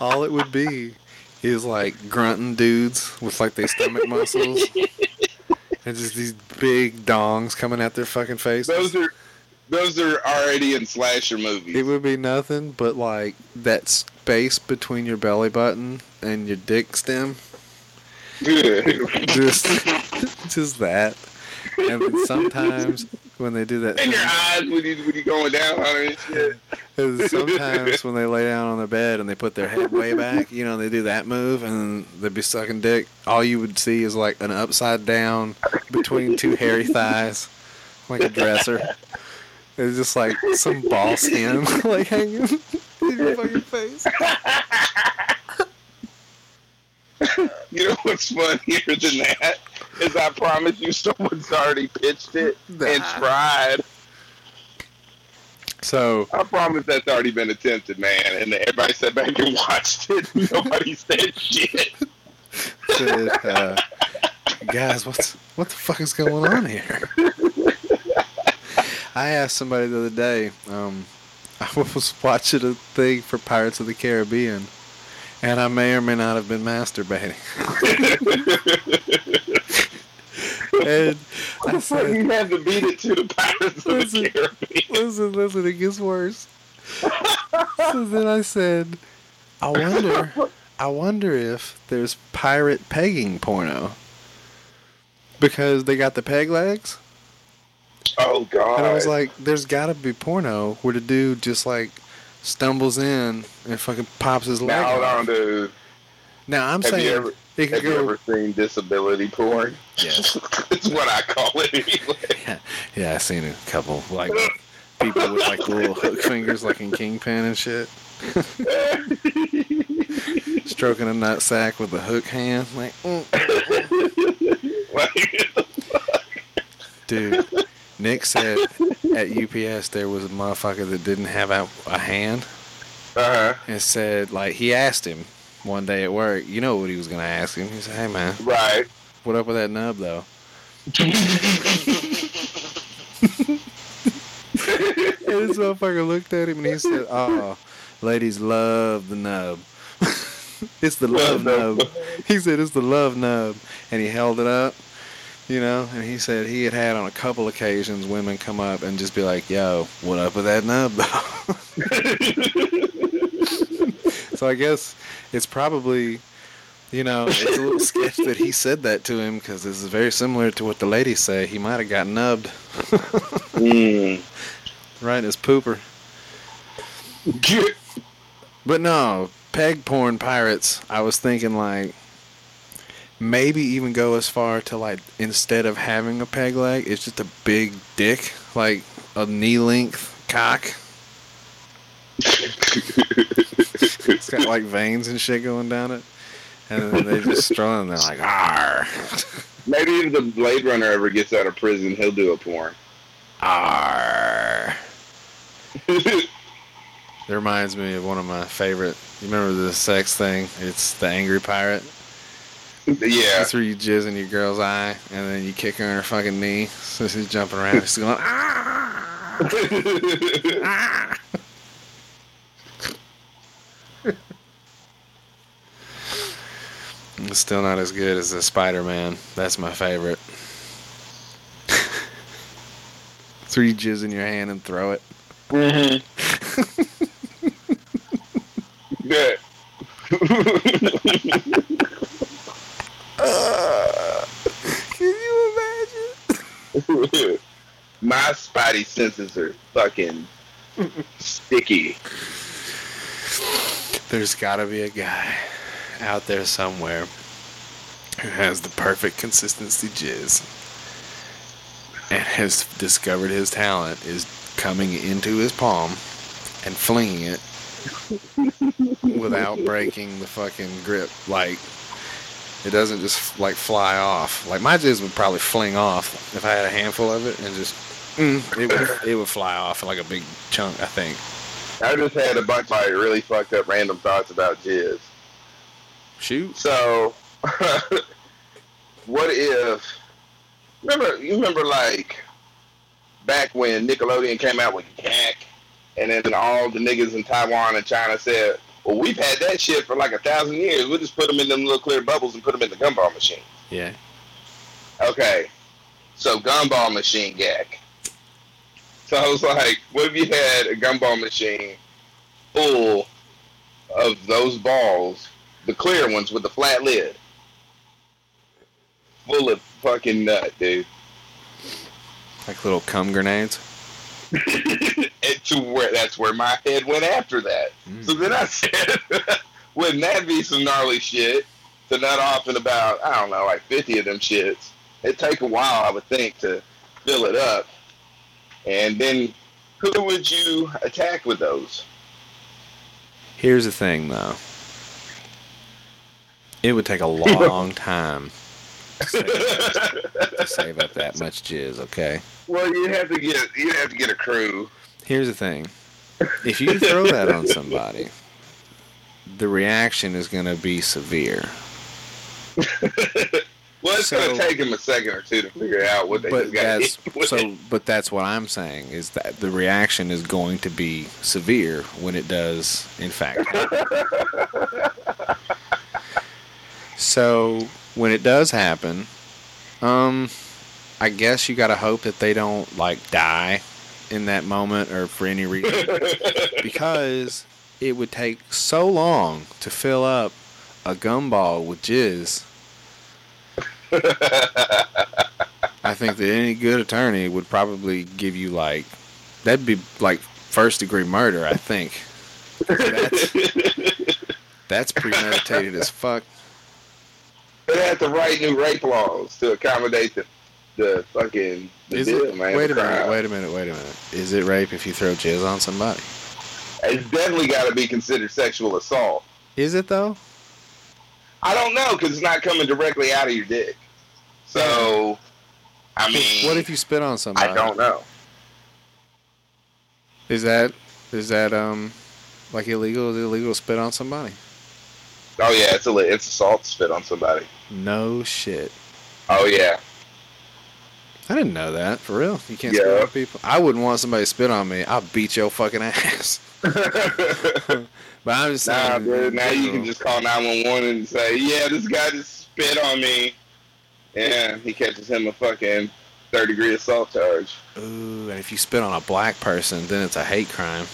all it would be, is like grunting dudes with like their stomach muscles, and just these big dongs coming at their fucking faces. Those are those are already in slasher movies. It would be nothing but like that space between your belly button and your dick stem, just, just that. And sometimes when they do that, in your eyes when you when you going down on it shit. Sometimes when they lay down on their bed and they put their head way back, you know, they do that move and they'd be sucking dick. All you would see is like an upside down between two hairy thighs, like a dresser. It's just like some ball skin like hanging in your fucking face. You know what's funnier than that is I promise you someone's already pitched it and tried. So I promise that's already been attempted, man. And everybody sat back and watched it. Nobody said shit. said, uh, guys, what's what the fuck is going on here? I asked somebody the other day. Um, I was watching a thing for Pirates of the Caribbean, and I may or may not have been masturbating. and I said, you have to beat it to the Pirates of Listen. the Caribbean. listen, listen, it gets worse. so then I said, I wonder, I wonder if there's pirate pegging porno. Because they got the peg legs. Oh God! And I was like, there's gotta be porno where the dude just like stumbles in and fucking pops his leg. now hold on, dude. Now I'm Have saying you ever have you ever seen disability porn? Yes. it's what I call it anyway. Yeah, I've seen a couple like people with like little hook fingers, like in Kingpin and shit, stroking a nut sack with a hook hand. Like, mm. Like, dude, Nick said at UPS there was a motherfucker that didn't have a, a hand uh-huh. and said like he asked him one day at work. You know what he was gonna ask him? He said, "Hey man, Right. what up with that nub though?" And this motherfucker looked at him and he said, "Oh, ladies love the nub. it's the love nub." He said, "It's the love nub," and he held it up, you know. And he said he had had on a couple occasions women come up and just be like, "Yo, what up with that nub though?" so I guess it's probably You know, it's a little sketch that he said that to him because this is very similar to what the ladies say. He might have got nubbed Mm. right in his pooper. But no, peg porn pirates. I was thinking like maybe even go as far to like instead of having a peg leg, it's just a big dick, like a knee length cock. it's got like veins and shit going down it, and then they just and they're like, "Arr, Maybe if the Blade Runner ever gets out of prison, he'll do a porn. arr." It reminds me of one of my favorite. You remember the sex thing? It's the angry pirate. Yeah. That's where you jizz in your girl's eye, and then you kick her in her fucking knee. So she's jumping around. She's going, ah! ah. It's still not as good as the Spider Man. That's my favorite. you jizz in your hand and throw it. Mm-hmm. yeah. Can you imagine? My spotty senses are fucking sticky. There's gotta be a guy out there somewhere who has the perfect consistency jizz and has discovered his talent is coming into his palm and flinging it without breaking the fucking grip. Like, it doesn't just like fly off. Like, my jizz would probably fling off if I had a handful of it and just, mm, it, would, it would fly off like a big chunk, I think. I just had a bunch of like really fucked up random thoughts about jizz. Shoot. So, what if? Remember, you remember like back when Nickelodeon came out with Gak, and then all the niggas in Taiwan and China said, "Well, we've had that shit for like a thousand years. We'll just put them in them little clear bubbles and put them in the gumball machine." Yeah. Okay, so gumball machine Gak. So I was like, what if you had a gumball machine full of those balls, the clear ones with the flat lid, full of fucking nut, dude, Like little cum grenades. and to where that's where my head went after that. Mm. So then I said, wouldn't that be some gnarly shit to nut off in about I don't know, like fifty of them shits? It'd take a while, I would think, to fill it up. And then, who would you attack with those? Here's the thing, though. It would take a long time to save, to save up that much jizz. Okay. well, you'd have to get you'd have to get a crew. Here's the thing. If you throw that on somebody, the reaction is going to be severe. Well, it's So- gonna take them a second or two to figure out what they But that's so. But that's what I'm saying is that the reaction is going to be severe when it does, in fact. happen. so when it does happen, um, I guess you got to hope that they don't like die in that moment or for any reason because it would take so long to fill up a gumball with jizz. I think that any good attorney would probably give you like that'd be like first degree murder. I think that's, that's premeditated as fuck. They had to write new rape laws to accommodate the the fucking the Is deal, it? man. Wait a minute. Wait a minute. Wait a minute. Is it rape if you throw jizz on somebody? It's definitely got to be considered sexual assault. Is it though? I don't know because it's not coming directly out of your dick. So, I mean, what if you spit on somebody? I don't know. Is that is that um like illegal? Is it illegal to spit on somebody? Oh yeah, it's a it's assault to spit on somebody. No shit. Oh yeah. I didn't know that. For real? You can't Yeah. spit on people? I wouldn't want somebody to spit on me. I'll beat your fucking ass. But I'm just saying. Nah, in dude. Now you can just call nine one one and say, "Yeah, this guy just spit on me." Yeah, he catches him a fucking third degree assault charge. Ooh, and if you spit on a black person, then it's a hate crime.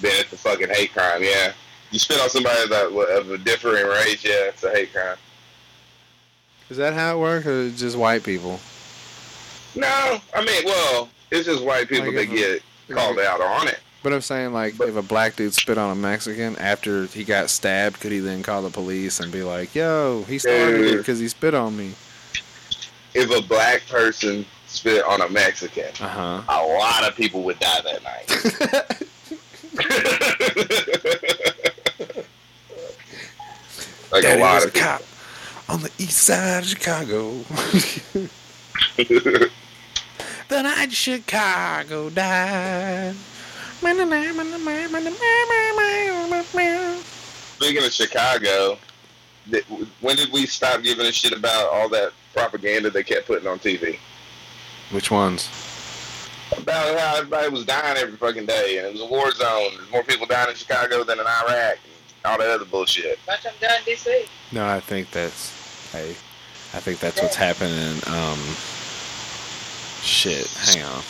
Then it's a fucking hate crime. Yeah, You spit on somebody that of a differing race, yeah, it's a hate crime. Is that how it works, or just white people? No, I mean, well, it's just white people Like that get called out on it. But I'm saying, like, if a black dude spit on a Mexican after he got stabbed, could he then call the police and be like, "Yo, he started it because he spit on me"? If a black person spit on a Mexican, Uh huh. a lot of people would die that night. like Daddy a lot of a cop on the east side of Chicago. people. the night Chicago died. Speaking of Chicago, when did we stop giving a shit about all that propaganda they kept putting on TV? Which ones? About how everybody was dying every fucking day, and it was a war zone. There's more people dying in Chicago than in Iraq, and all that other bullshit. Bunch of them done DC. No, I think that's. Hey, I think that's what's happening. Um, shit. Hang on.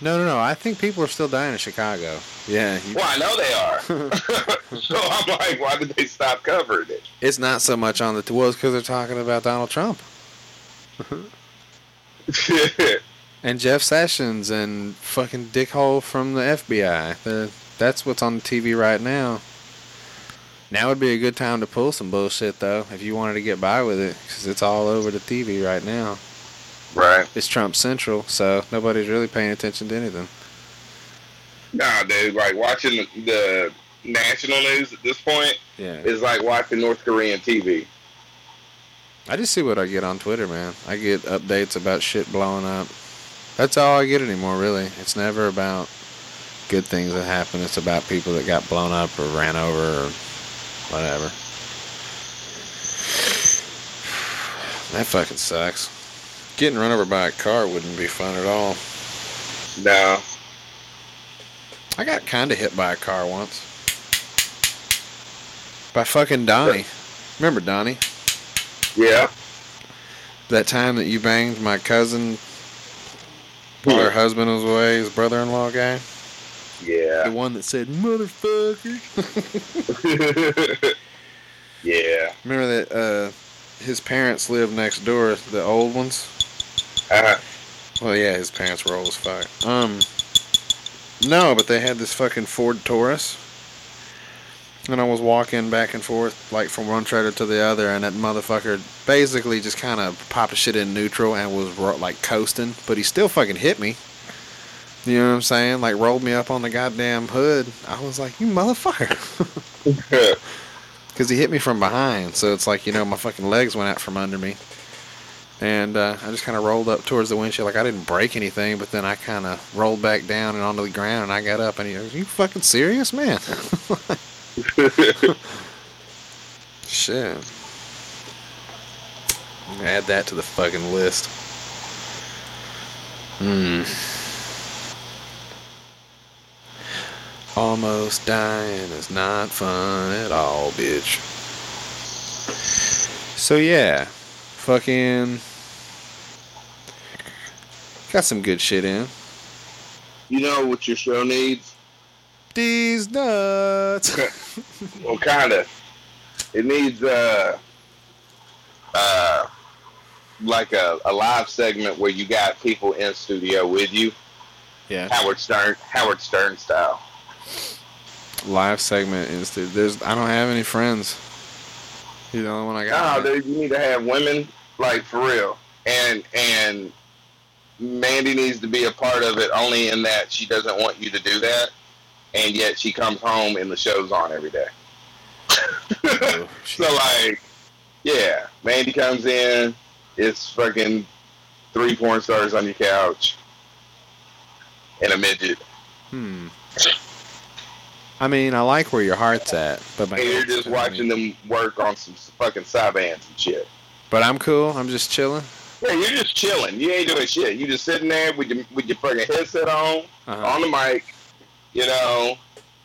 No, no, no. I think people are still dying in Chicago. Yeah, you, Well, I know they are. so I'm like, why did they stop covering it? it's not so much on the. Well, it's because they're talking about Donald Trump and Jeff Sessions and fucking dickhole from the FBI. They're, that's what's on the TV right now. Now would be a good time to pull some bullshit though, if you wanted to get by with it, because it's all over the TV right now. Right. It's Trump Central, so nobody's really paying attention to anything. Nah, dude. Like watching the, national news at this point Yeah. is like watching North Korean TV. I just see what I get on Twitter, man. I get updates about shit blowing up. That's all I get anymore, really. It's never about good things that happen. It's about people that got blown up or ran over or whatever. That fucking sucks. Getting run over by a car wouldn't be fun at all. No. I got kind of hit by a car once. By fucking Donnie. Remember Donnie? Yeah. That time that you banged my cousin while her husband was away, his brother-in-law guy, Yeah. the one that said "motherfucker." yeah. Remember that uh, his parents lived next door, the old ones. Uh, Well, yeah, his pants were old as fuck. Um, no, but they had this fucking Ford Taurus, and I was walking back and forth like from one trailer to the other, and that motherfucker basically just kind of popped a shit in neutral and was like coasting, but he still fucking hit me. You know what I'm saying? Like rolled me up on the goddamn hood. I was like, you motherfucker. because he hit me from behind. So it's like you know my fucking legs went out from under me, and uh, I just kind of rolled up towards the windshield. Like I didn't break anything, but then I kind of rolled back down and onto the ground, and I got up, and he goes, "You fucking serious, man?" Shit. Add that to the fucking list. Hmm. Almost dying is not fun at all, bitch. So yeah, fucking got some good shit in. you know what your show needs? These nuts. Well, kind of. It needs uh, uh, like a, a live segment where you got people in studio with you, yeah, Howard Stern, Howard Stern style. live segment instead. There's I don't have any friends. You're the only one I No, got. dude, you need to have women like for real, and and Mandy needs to be a part of it only in that she doesn't want you to do that, and yet she comes home and the show's on every day. Oh, So like, yeah, Mandy comes in, it's fucking three porn stars on your couch, and a midget, hmm. I mean, I like where your heart's at, but my and you're just watching them work on some fucking Sybians and shit. But I'm cool. I'm just chilling. Yeah, you're just chilling. You ain't doing shit. You just sitting there with your with your fucking headset on, Uh-huh. on the mic, you know,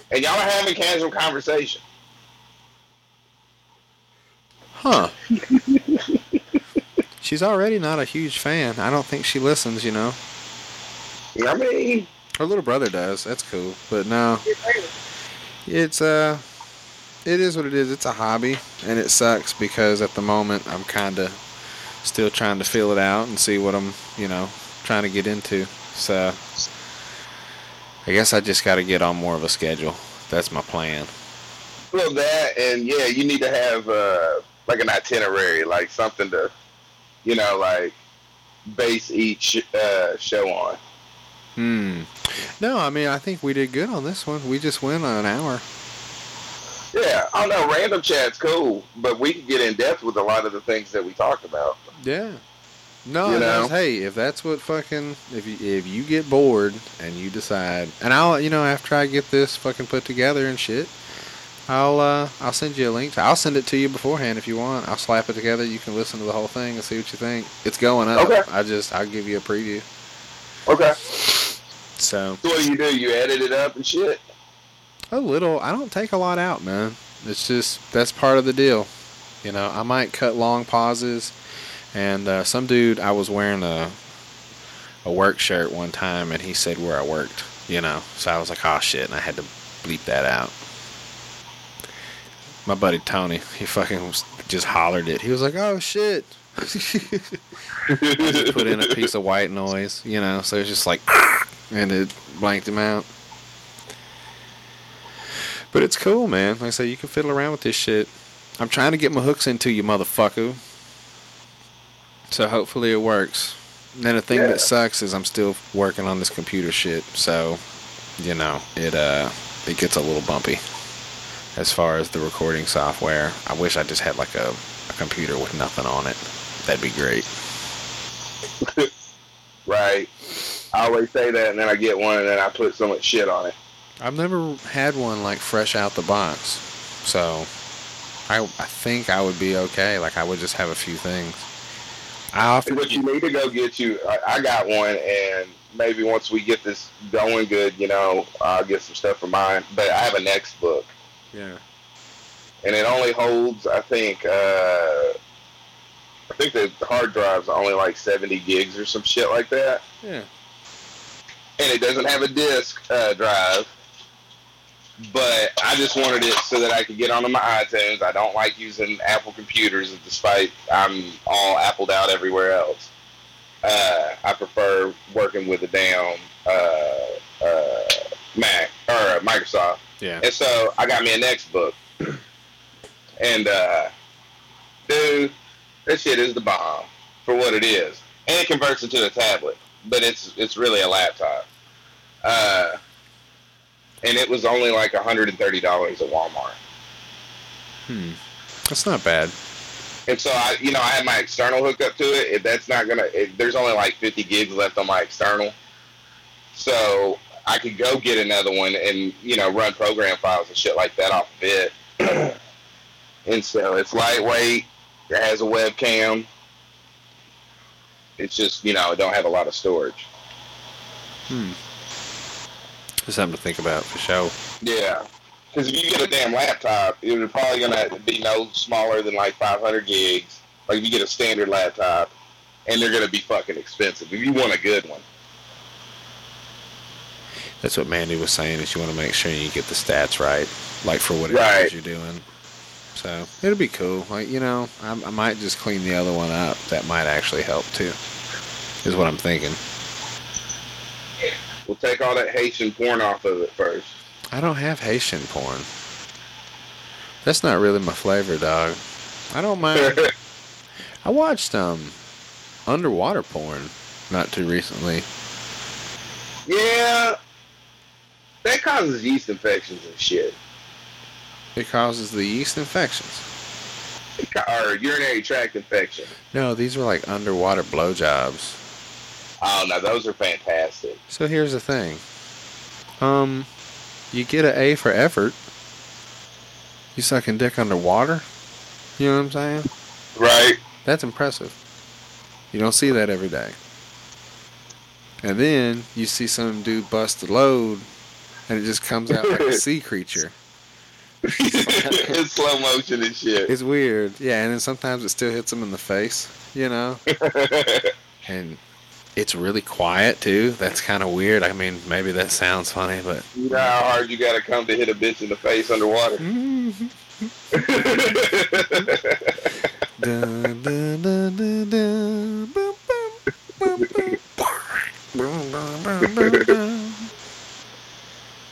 and y'all are having casual conversation. Huh. She's already not a huge fan. I don't think she listens, you know. I mean, Her little brother does. That's cool. But no, it's uh it is what it is. It's a hobby, and it sucks because at the moment I'm kind of still trying to feel it out and see what I'm, you know, trying to get into. So I guess I just got to get on more of a schedule. That's my plan. Well, that and yeah, you need to have uh, like an itinerary, like something to, you know, like base each uh, show on. Hmm. No, I mean I think we did good on this one. We just went on an hour. Yeah, I don't know. Random chat's cool, but we can get in depth with a lot of the things that we talked about. Yeah. No, You know? hey, if that's what fucking if you if you get bored and you decide, and I'll you know after I get this fucking put together and shit, I'll uh I'll send you a link. To, I'll send it to you beforehand if you want. I'll slap it together. You can listen to the whole thing and see what you think. It's going up. Okay. I just I'll give you a preview. Okay. So So what do you do? You edit it up and shit. A little. I don't take a lot out, man. It's just that's part of the deal. You know, I might cut long pauses. And uh, some dude, I was wearing a a work shirt one time, and he said where I worked. You know, so I was like, oh shit, and I had to bleep that out. My buddy Tony, he fucking was, just hollered it. He was like, oh shit. Put in a piece of white noise, you know, so it's just like, and it blanked him out. But it's cool, man. Like I say, you can fiddle around with this shit. I'm trying to get my hooks into you, motherfucker. So hopefully it works. And then the thing Yeah. that sucks is I'm still working on this computer shit. So, you know, it uh it gets a little bumpy as far as the recording software. I wish I just had like a, a computer with nothing on it. That'd be great. Right. I always say that, and then I get one, and then I put so much shit on it. I've never had one like fresh out the box. So I I think I would be okay. Like I would just have a few things. I often But you need to go get you. I, I got one, and maybe once we get this going good, you know, I'll get some stuff for mine. But I have a Nextbook, yeah. and it only holds, I think, uh, I think the hard drive's only like 70 gigs or some shit like that, Yeah. and it doesn't have a disk uh, drive. But I just wanted it so that I could get onto my iTunes. I don't like using Apple computers, despite I'm all appled out everywhere else. Uh, I prefer working with a damn uh, uh, Mac or uh, Microsoft. Yeah. And so I got me a Nextbook. And uh, dude, this shit is the bomb for what it is. And it converts into a tablet, but it's it's really a laptop. And it was only like $130 at Walmart. Hmm. That's not bad. And so I, you know, I had my external hooked up to it. If that's not gonna, if there's only like 50 gigs left on my external, so I could go get another one and you know run program files and shit like that off of it. and so it's lightweight. It has a webcam. It's just you know it don't have a lot of storage. Hmm. Just something to think about for sure. Yeah. Because if you get a damn laptop, it's probably going to be no smaller than like 500 gigs. Like if you get a standard laptop, and they're going to be fucking expensive. If you want a good one. That's what Mandy was saying. Is you want to make sure you get the stats right, like for whatever Right. you're doing. So it'll be cool. Like you know, I, I might just clean the other one up. That might actually help too. Is what I'm thinking. We'll take all that Haitian porn off of it first. I don't have Haitian porn. That's not really my flavor, dog. I don't mind. I watched um underwater porn not too recently. yeah. That causes yeast infections and shit. It causes the yeast infections. Or urinary tract infection. No, these were like underwater blowjobs. Oh, no, those are fantastic. So here's the thing. Um, you get an A for effort. You sucking dick underwater. You know what I'm saying? Right. That's impressive. You don't see that every day. And then you see some dude bust a load, and it just comes out like a sea creature. it's slow motion and shit. It's weird, yeah. And then sometimes it still hits him in the face, you know. And it's really quiet too. That's kind of weird. I mean, maybe that sounds funny, but you know how hard you got to come to hit a bitch in the face underwater? Dun, dun, dun, dun, dun.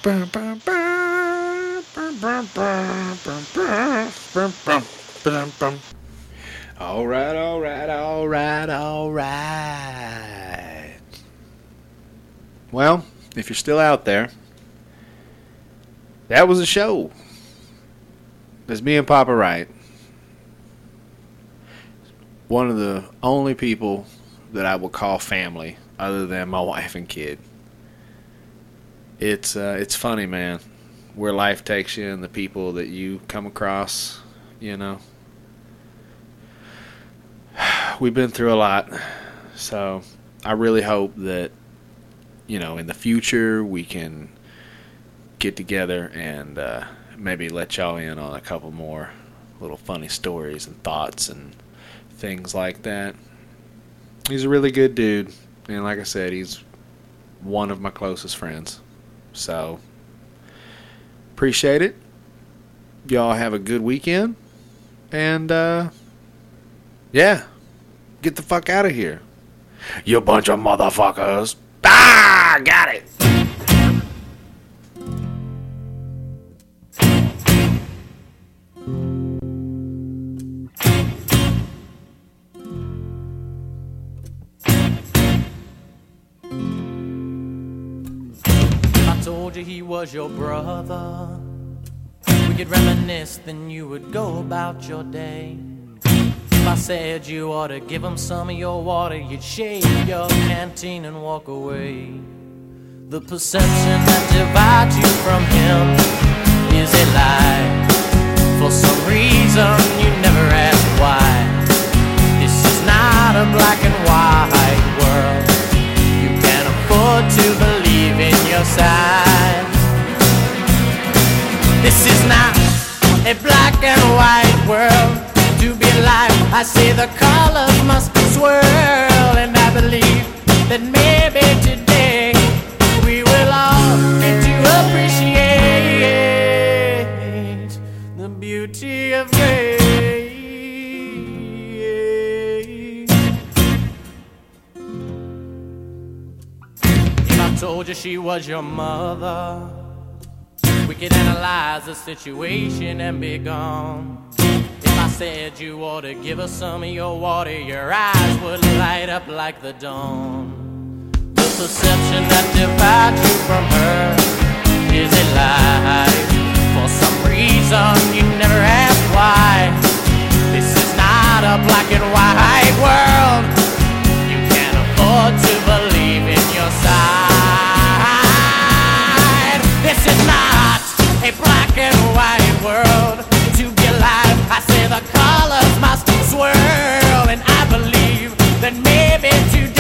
Boom, boom, boom, All right, all right, all right, all right. Well, if you're still out there, that was a show. It's me and Papa Wright. One of the only people that I would call family, other than my wife and kid. It's uh, it's funny, man, where life takes you and the people that you come across. You know, we've been through a lot, so I really hope that you know in the future we can get together and uh, maybe let y'all in on a couple more little funny stories and thoughts and things like that. He's a really good dude, and like I said, he's one of my closest friends. So appreciate it. Y'all have a good weekend, and uh, yeah, get the fuck out of here, you bunch of motherfuckers. Ah, got it. I told you he was your brother. We could reminisce, then you would go about your day. I said you ought to give him some of your water, you'd shave your canteen and walk away. The perception that divides you from him is a lie. For some reason, you never ask why. This is not a black and white world. You can't afford to believe in your side. This is not a black and white world. I say the colors must swirl, and I believe that maybe today we will all get to appreciate the beauty of grace. If I told you she was your mother, we could analyze the situation and be gone. Said you ought to give us some of your water, your eyes would light up like the dawn. The perception that divides you from her is a lie. For some reason, you never ask why. This is not a black and white world. You can't afford to believe in your side. This is not a black and white world. I say the colors must swirl, and I believe that maybe today